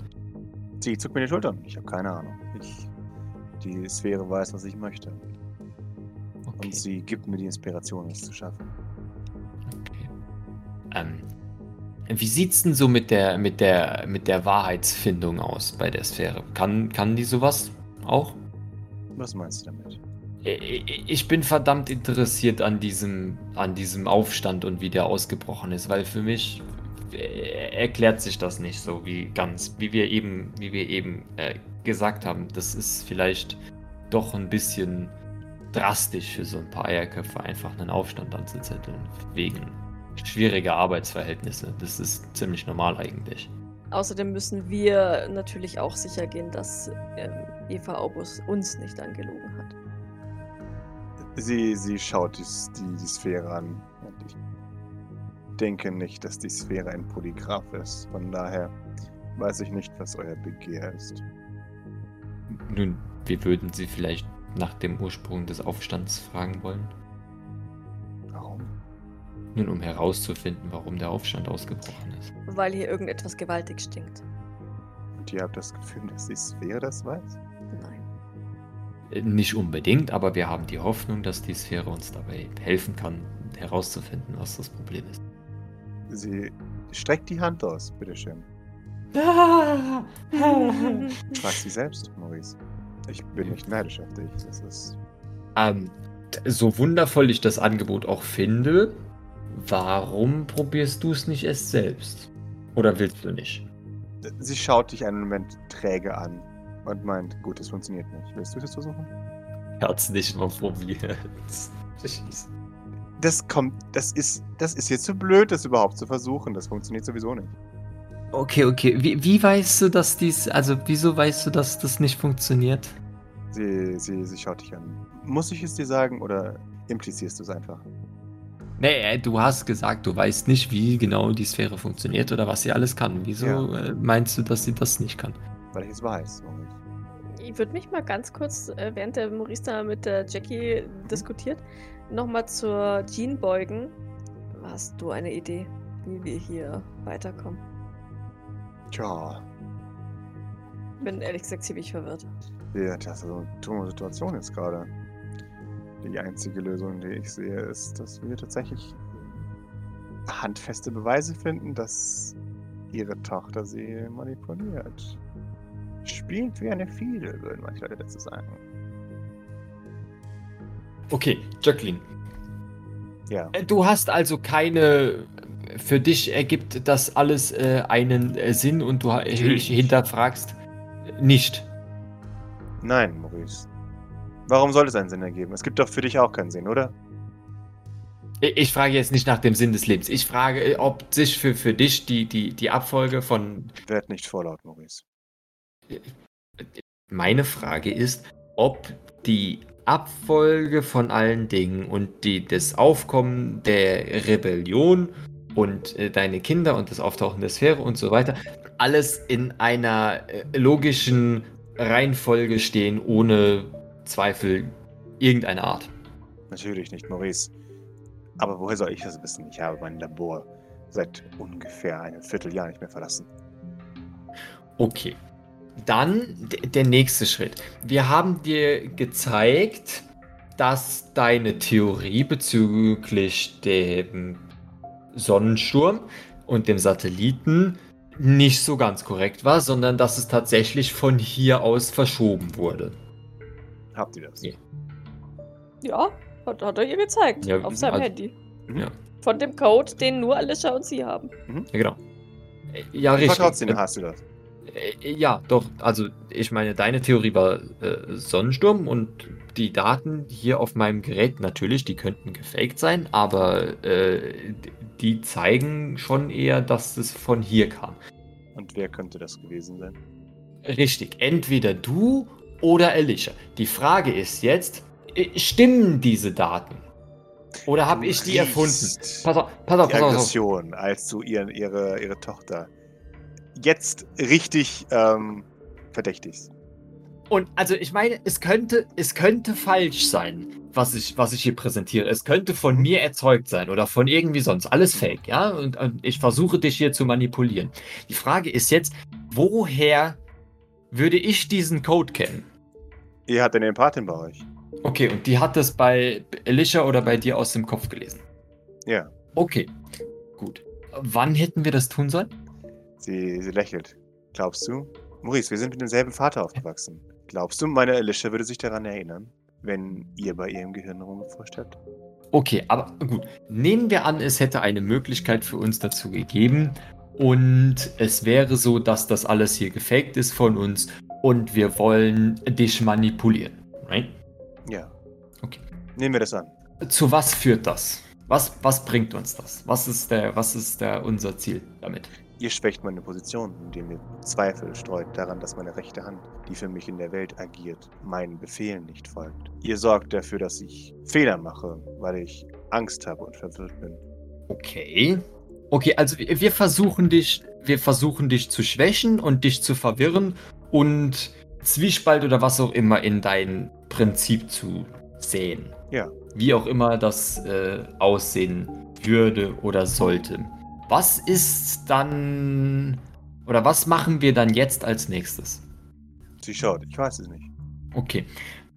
Sie zuckt mir die Schultern. Ich habe keine Ahnung. Ich, die Sphäre weiß, was ich möchte. okay, Und sie gibt mir die Inspiration, es zu schaffen. okay. Ähm, wie sieht's denn so mit der mit der mit der Wahrheitsfindung aus bei der Sphäre? Kann kann die sowas auch? Was meinst du damit? Ich bin verdammt interessiert an diesem, an diesem Aufstand und wie der ausgebrochen ist, weil für mich erklärt sich das nicht so wie ganz, wie wir eben, wie wir eben äh, gesagt haben. Das ist vielleicht doch ein bisschen drastisch für so ein paar Eierköpfe, einfach einen Aufstand anzuzetteln, wegen schwieriger Arbeitsverhältnisse. Das ist ziemlich normal eigentlich. Außerdem müssen wir natürlich auch sicher gehen, dass ähm, Eva Aubus uns nicht angelogen hat. Sie, sie schaut die, die, die Sphäre an. Denke nicht, dass die Sphäre ein Polygraph ist. Von daher weiß ich nicht, was euer Begehr ist. Nun, wir würden Sie vielleicht nach dem Ursprung des Aufstands fragen wollen. Warum? Nun, um herauszufinden, warum der Aufstand ausgebrochen ist. Weil hier irgendetwas gewaltig stinkt. Und ihr habt das Gefühl, dass die Sphäre das weiß? Nein. Äh, Nicht unbedingt, aber wir haben die Hoffnung, dass die Sphäre uns dabei helfen kann, herauszufinden, was das Problem ist. Sie streckt die Hand aus, bitteschön. (laughs) Frag sie selbst, Maurice. Ich bin nicht neidisch auf dich. Das ist. ähm, so wundervoll ich das Angebot auch finde, warum probierst du es nicht erst selbst? Oder willst du nicht? Sie schaut dich einen Moment träge an und meint, gut, das funktioniert nicht. Willst du das versuchen? Herz nicht mal probiert. (laughs) Das kommt, das ist, das ist jetzt zu blöd, das überhaupt zu versuchen. Das funktioniert sowieso nicht. Okay, okay. Wie, wie weißt du, dass dies, also wieso weißt du, dass das nicht funktioniert? Sie, sie, sie schaut dich an. Muss ich es dir sagen oder implizierst du es einfach? Nee, äh, du hast gesagt, du weißt nicht, wie genau die Sphäre funktioniert oder was sie alles kann. Wieso Ja. äh, meinst du, dass sie das nicht kann? Weil ich es weiß. Ich würde mich mal ganz kurz, äh, während der Maurice da mit der Jackie diskutiert, nochmal zur Jean beugen. Hast du eine Idee, wie wir hier weiterkommen? Tja, Bin ehrlich gesagt ziemlich verwirrt. ja, das ist so eine dumme Situation jetzt gerade. Die einzige Lösung, die ich sehe, ist, dass wir tatsächlich handfeste Beweise finden, dass ihre Tochter sie manipuliert. Spielt wie eine Fiedel, würden manche Leute dazu sagen. Okay, Jacqueline. Ja, Äh, Du hast also keine. Für dich ergibt das alles äh, einen äh, Sinn und du Natürlich. hinterfragst nicht. nein, Maurice. Warum soll es einen Sinn ergeben? Es gibt doch für dich auch keinen Sinn, oder? Ich ich frage jetzt nicht nach dem Sinn des Lebens. Ich frage, äh, ob sich für, für dich die, die, die Abfolge von. Werd nicht vorlaut, Maurice. Meine Frage ist, ob die Abfolge von allen Dingen und die, das Aufkommen der Rebellion und äh, deine Kinder und das Auftauchen der Sphäre und so weiter, alles in einer äh, logischen Reihenfolge stehen, ohne Zweifel irgendeiner Art. Natürlich nicht, Maurice. Aber woher soll ich das wissen? Ich habe mein Labor seit ungefähr einem Vierteljahr nicht mehr verlassen. Okay. Dann der nächste Schritt. Wir haben dir gezeigt, dass deine Theorie bezüglich dem Sonnensturm und dem Satelliten nicht so ganz korrekt war, sondern dass es tatsächlich von hier aus verschoben wurde. Habt ihr das? Ja. Ja, hat, hat er ihr gezeigt. Ja, auf seinem also- Handy. Ja. Von dem Code, den nur Alicia und sie haben. Ja, genau. Ja, Aber richtig. trotzdem Äh, hast du das. Äh, Ja, doch. Also, ich meine, deine Theorie war äh, Sonnensturm und die Daten hier auf meinem Gerät natürlich, die könnten gefaked sein, aber äh, die zeigen schon eher, dass es von hier kam. Und wer könnte das gewesen sein? Richtig. Entweder du oder Alicia. Die Frage ist jetzt, äh, stimmen diese Daten? Oder habe ich die erfunden? Pass auf, pass auf, Die pass auf. Aggression, als du ihren, ihre, ihre Tochter jetzt richtig ähm, verdächtigst. Und also ich meine, es könnte, es könnte falsch sein, was ich, was ich hier präsentiere. Es könnte von mir erzeugt sein oder von irgendwie sonst. Alles fake, ja? Und, und ich versuche dich hier zu manipulieren. Die Frage ist jetzt, woher würde ich diesen Code kennen? Ihr habt eine Empathin bei euch. Okay, und die hat das bei Alicia oder bei dir aus dem Kopf gelesen. Ja. Okay, gut. Wann hätten wir das tun sollen? Sie, sie lächelt. Glaubst du? Maurice, wir sind mit demselben Vater aufgewachsen. Glaubst du, meine Alicia würde sich daran erinnern, wenn ihr bei ihrem Gehirn rumgeforscht habt? Okay, aber gut. Nehmen wir an, es hätte eine Möglichkeit für uns dazu gegeben und es wäre so, dass das alles hier gefaked ist von uns und wir wollen dich manipulieren. Right? Ja. Okay. Nehmen wir das an. Zu was führt das? Was, was bringt uns das? Was ist, der, was ist der, unser Ziel damit? Ihr schwächt meine Position, indem ihr Zweifel streut daran, dass meine rechte Hand, die für mich in der Welt agiert, meinen Befehlen nicht folgt. Ihr sorgt dafür, dass ich Fehler mache, weil ich Angst habe und verwirrt bin. Okay. Okay, also wir versuchen dich, wir versuchen dich zu schwächen und dich zu verwirren und Zwiespalt oder was auch immer in dein Prinzip zu sehen. Ja. Wie auch immer das äh, aussehen würde oder sollte. Was ist dann oder was machen wir dann jetzt als nächstes? Sie schaut, ich weiß es nicht. Okay.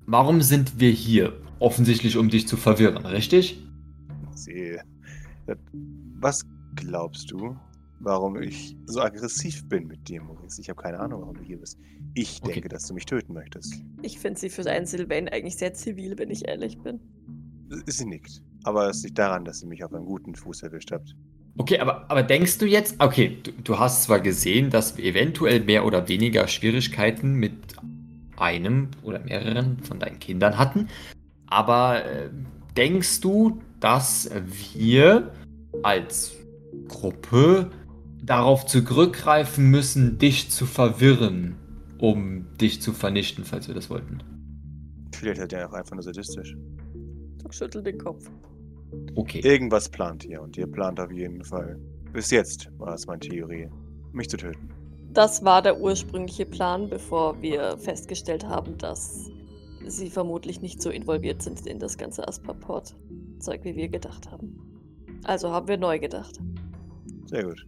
Warum sind wir hier? Offensichtlich, um dich zu verwirren, richtig? Sie. Was glaubst du, warum ich so aggressiv bin mit dir, Maurice? Ich habe keine Ahnung, warum du hier bist. Ich Okay. denke, dass du mich töten möchtest. Ich finde sie für einen Sylvain eigentlich sehr zivil, wenn ich ehrlich bin. Sie nickt. Aber es liegt daran, dass ihr mich auf einen guten Fuß erwischt habt. Okay, aber, aber denkst du jetzt, okay, du, du hast zwar gesehen, dass wir eventuell mehr oder weniger Schwierigkeiten mit einem oder mehreren von deinen Kindern hatten, aber äh, denkst du, dass wir als Gruppe darauf zurückgreifen müssen, dich zu verwirren, um dich zu vernichten, falls wir das wollten? Vielleicht hat er auch einfach nur sadistisch. Doc schüttelt den Kopf. Okay. Irgendwas plant ihr und ihr plant auf jeden Fall. Bis jetzt war es meine Theorie, mich zu töten. Das war der ursprüngliche Plan, bevor wir festgestellt haben, dass sie vermutlich nicht so involviert sind in das ganze Asperport-Zeug, wie wir gedacht haben. Also haben wir neu gedacht Sehr gut.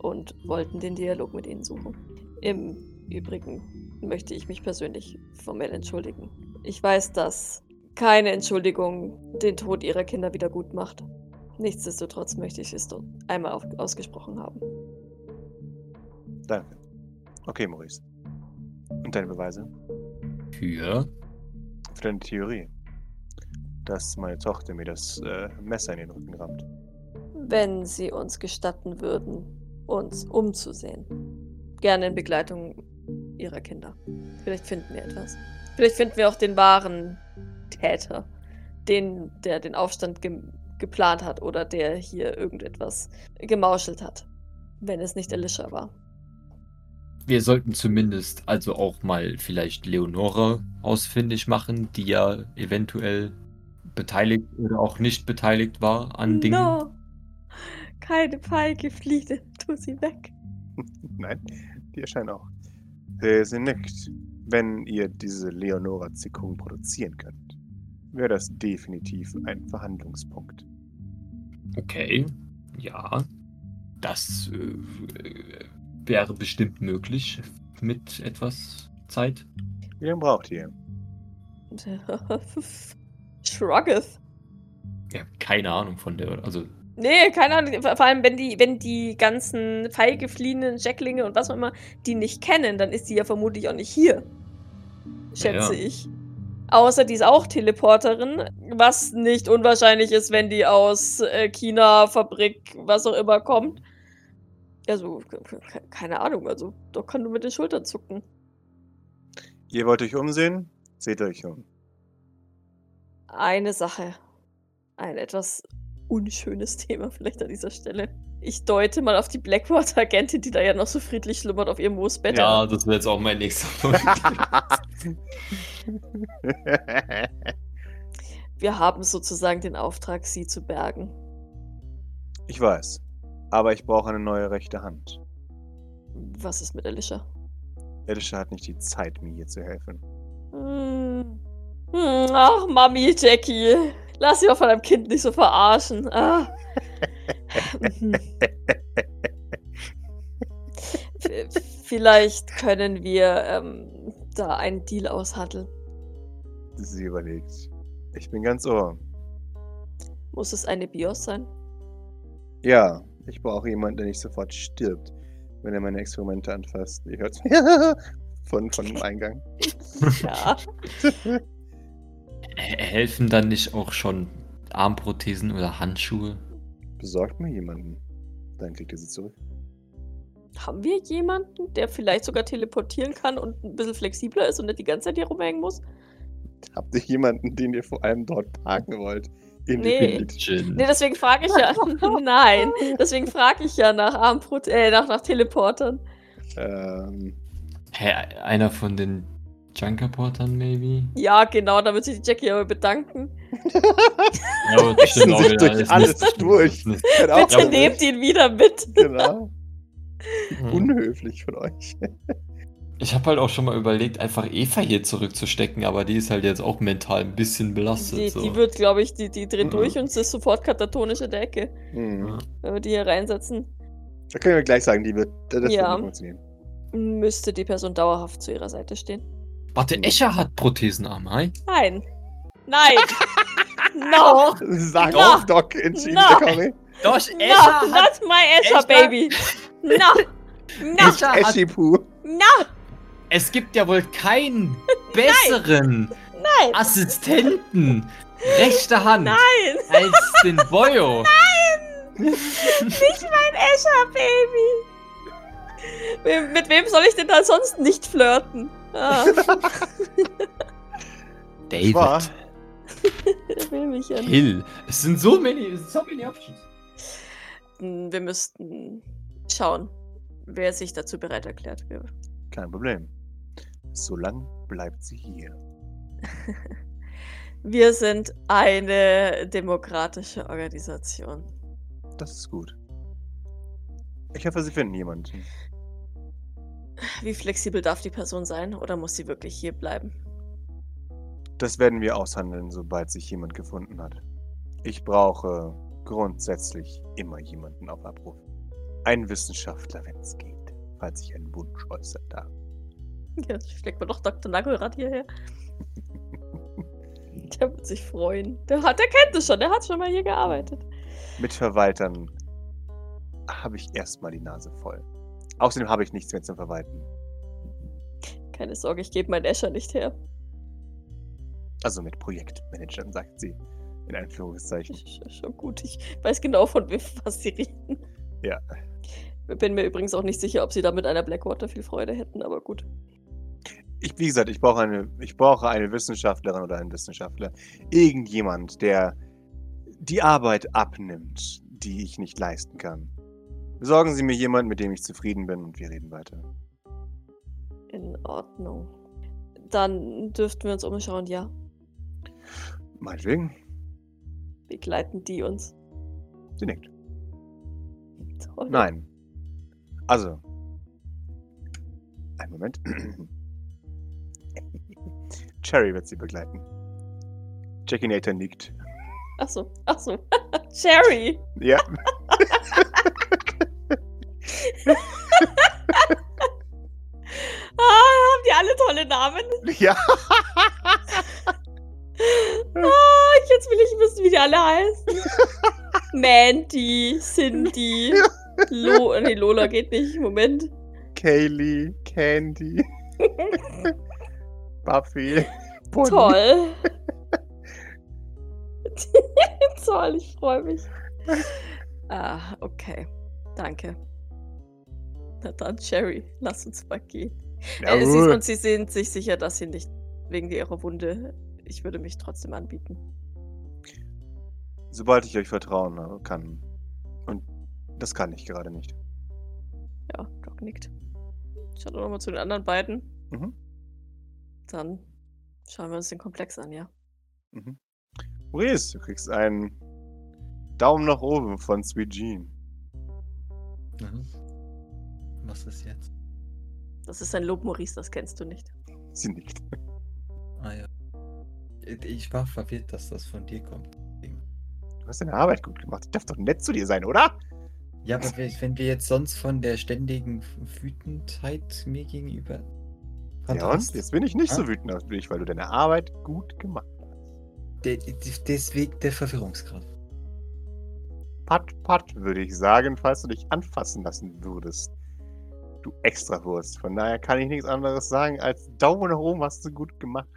und wollten den Dialog mit ihnen suchen. Im Übrigen möchte ich mich persönlich formell entschuldigen. Ich weiß, dass keine Entschuldigung den Tod ihrer Kinder wieder gut macht. Nichtsdestotrotz möchte ich es einmal auf, ausgesprochen haben. Danke. Okay, Maurice. Und deine Beweise? Für? Für deine Theorie. Dass meine Tochter mir das äh, Messer in den Rücken rammt. Wenn Sie uns gestatten würden, uns umzusehen. Gerne in Begleitung ihrer Kinder. Vielleicht finden wir etwas. Vielleicht finden wir auch den wahren Täter. Den, der den Aufstand ge geplant hat oder der hier irgendetwas gemauschelt hat. Wenn es nicht Alicia war. Wir sollten zumindest also auch mal vielleicht Leonora ausfindig machen, die ja eventuell beteiligt oder auch nicht beteiligt war an Dingen. No. Keine Feige, Fliege, tu sie weg. (laughs) Nein, die erscheinen auch. Äh, sie nickt. Wenn ihr diese Leonora-Zickung produzieren könnt, wäre das definitiv ein Verhandlungspunkt. Okay, ja. Das äh, wäre bestimmt möglich mit etwas Zeit. Wie lange braucht ihr? (laughs) Shruggeth. Ja, keine Ahnung von der. Also, Nee, keine Ahnung. Vor allem, wenn die, wenn die ganzen feige fliehenden Jacklinge und was auch immer die nicht kennen, dann ist die ja vermutlich auch nicht hier. Schätze Ja. ich. Außer die ist auch Teleporterin, was nicht unwahrscheinlich ist, wenn die aus äh, China, Fabrik, was auch immer kommt. Also, ke- ke- keine Ahnung, also, doch kann du mit den Schultern zucken. Ihr wollt euch umsehen? Seht euch um. Eine Sache. Ein etwas unschönes (laughs) Thema vielleicht an dieser Stelle. Ich deute mal auf die Blackwater-Agentin, die da ja noch so friedlich schlummert auf ihrem Moosbett. ja, das wäre jetzt auch mein nächster (laughs) Punkt. Wir haben sozusagen den Auftrag, sie zu bergen. ich weiß. Aber ich brauche eine neue rechte Hand. Was ist mit Alicia? Alicia hat nicht die Zeit, mir hier zu helfen. Hm. Hm, Ach, Mami, Jackie. Lass dich doch von deinem Kind nicht so verarschen. Ah. Mhm. Vielleicht können wir ähm, da einen Deal aushandeln. Sie überlegt. Ich bin ganz ohr. Muss es eine BIOS sein? Ja, ich brauche jemanden, der nicht sofort stirbt, wenn er meine Experimente anfasst. Ihr hört's (laughs) von, von dem Eingang. (laughs) Ja. (laughs) Helfen dann nicht auch schon Armprothesen oder Handschuhe? Besorgt mir jemanden. Dann kriegt ihr sie zurück. Haben wir jemanden, der vielleicht sogar teleportieren kann und ein bisschen flexibler ist und nicht die ganze Zeit hier rumhängen muss? Habt ihr jemanden, den ihr vor allem dort parken wollt? In Nee. Nee, deswegen frage ich ja. (laughs) Nein, deswegen frage ich ja nach Armprot äh, nach, nach Teleportern. Ähm, Hä, einer von den Junkerportern, maybe? Ja, genau, da wird sich die Jackie aber bedanken. Ja, aber das Essen sich durch ist alles nicht- durch. nicht- auf Bitte nehmt ihn wieder mit. Genau. Hm. Unhöflich von euch. Ich habe halt auch schon mal überlegt, einfach Eva hier zurückzustecken, aber die ist halt jetzt auch mental ein bisschen belastet. Die, so. die wird, glaube ich, die, die dreht Mhm. durch und ist sofort katatonisch in der Ecke, Hm. Ja. wenn wir die hier reinsetzen. Da können wir gleich sagen, die wird, das wird Ja. nicht funktionieren. Müsste die Person dauerhaft zu ihrer Seite stehen. Warte, Escher hat Prothesenarme, hi? Nein. Nein. (laughs) no. Sag No. auf, Doc, entschieden, No. Comic. Doch, No, not my Escher, Escher- baby. No. (laughs) No. Escher hat, Eschipu. No. es gibt ja wohl keinen (laughs) besseren Nein. Assistenten rechter Hand Nein. als den Boyo. Nicht mein Escher, Baby. Mit wem soll ich denn da sonst nicht flirten? Ah, (laughs) David. Der (laughs) will mich ja. Hill. Es sind so many, so many options. Wir müssten schauen, wer sich dazu bereit erklärt. Kein Problem. Solange bleibt sie hier. (laughs) Wir sind eine demokratische Organisation. Das ist gut. Ich hoffe, sie finden jemanden. Wie flexibel darf die Person sein oder muss sie wirklich hier bleiben? Das werden wir aushandeln, sobald sich jemand gefunden hat. Ich brauche grundsätzlich immer jemanden auf Abruf. Ein Wissenschaftler, wenn es geht, falls sich ein Wunsch äußert darf. Ja, steckt man doch Dr. Nagelrad hierher. (laughs) Der wird sich freuen. Der, hat, der kennt es schon, der hat schon mal hier gearbeitet. Mit Verwaltern habe ich erstmal die Nase voll. Außerdem habe ich nichts mehr zum Verwalten. Keine Sorge, ich gebe meinen Escher nicht her. Also mit Projektmanagern, sagt sie. In Anführungszeichen. Sch- Schon gut, ich weiß genau, von wem (laughs) was sie reden. Ja. Bin mir übrigens auch nicht sicher, ob sie da mit einer Blackwater viel Freude hätten, aber gut. Ich, wie gesagt, ich brauche eine, ich brauche eine Wissenschaftlerin oder einen Wissenschaftler. Irgendjemand, der die Arbeit abnimmt, die ich nicht leisten kann. Besorgen Sie mir jemanden, mit dem ich zufrieden bin und wir reden weiter. In Ordnung. Dann dürften wir uns umschauen, ja. Meinetwegen. Begleiten die uns. Sie nickt. Toll. Nein. Also. Einen Moment. (clears throat) Cherry wird sie begleiten. Jackie Nathan nickt. Ach so, ach so. (laughs) Cherry! Ja. (laughs) Ah, haben die alle tolle Namen? ja. (laughs) Ah, jetzt will ich wissen, wie die alle heißen. Mandy, Cindy, Lo nee, Lola geht nicht. Moment. Kaylee, Candy, (laughs) Buffy. Bonnie. Toll. (laughs) Toll, ich freue mich. Ah, okay. Danke. Na dann, Cherry, lass uns mal gehen. Äh, sie, und sie sind sich sicher, dass sie nicht wegen ihrer Wunde. Ich würde mich trotzdem anbieten. Sobald ich euch vertrauen kann. Und das kann ich gerade nicht. Ja, Doc nickt. Schaut nochmal zu den anderen beiden. Mhm. Dann schauen wir uns den Komplex an, ja. Mhm. Maurice, du kriegst einen Daumen nach oben von Sweet Jean. Mhm. Was ist jetzt? Das ist ein Lob, Maurice, das kennst du nicht. Sie nickt. Ah ja. Ich war verwirrt, dass das von dir kommt. Du hast deine Arbeit gut gemacht. Ich darf doch nett zu dir sein, oder? Ja, aber wenn wir jetzt sonst von der ständigen Wütendheit mir gegenüber. Ja, und? Jetzt bin ich nicht so Ah. wütend auf dich, weil du deine Arbeit gut gemacht hast. De de deswegen der Verwirrungsgrad. Pat, pat, würde ich sagen, falls du dich anfassen lassen würdest. Du Extrawurst. Von daher kann ich nichts anderes sagen als Daumen nach oben hast du gut gemacht.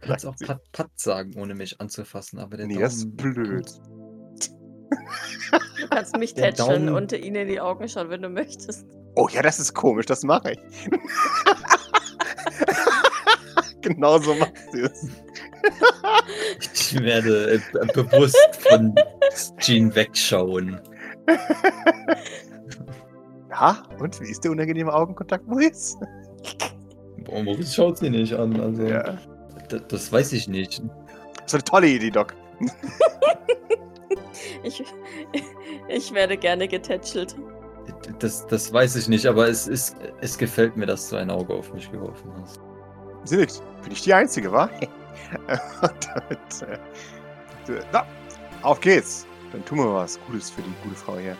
Du kannst Sagt auch. Pat Pat sagen, ohne mich anzufassen, aber der Nee, das ist Daumen- blöd. Du kannst mich Der tätscheln Daumen- und ihnen in die Augen schauen, wenn du möchtest. Oh ja, das ist komisch, das mache ich. (laughs) genau so macht sie es. Ich werde äh, bewusst von Jean wegschauen. (laughs) Ja, und wie ist der unangenehme Augenkontakt, Maurice? (laughs) Boah, Maurice schaut sie nicht an. Also, Ja. das weiß ich nicht. Das ist eine tolle Idee, Doc. (laughs) Ich, ich werde gerne getätschelt. Das, das weiß ich nicht, aber es, ist, es gefällt mir, dass du ein Auge auf mich geworfen hast. Sie nickt. Bin ich die Einzige, wa? (laughs) Und damit, äh, na, auf geht's. Dann tun wir was Gutes für die gute Frau hier.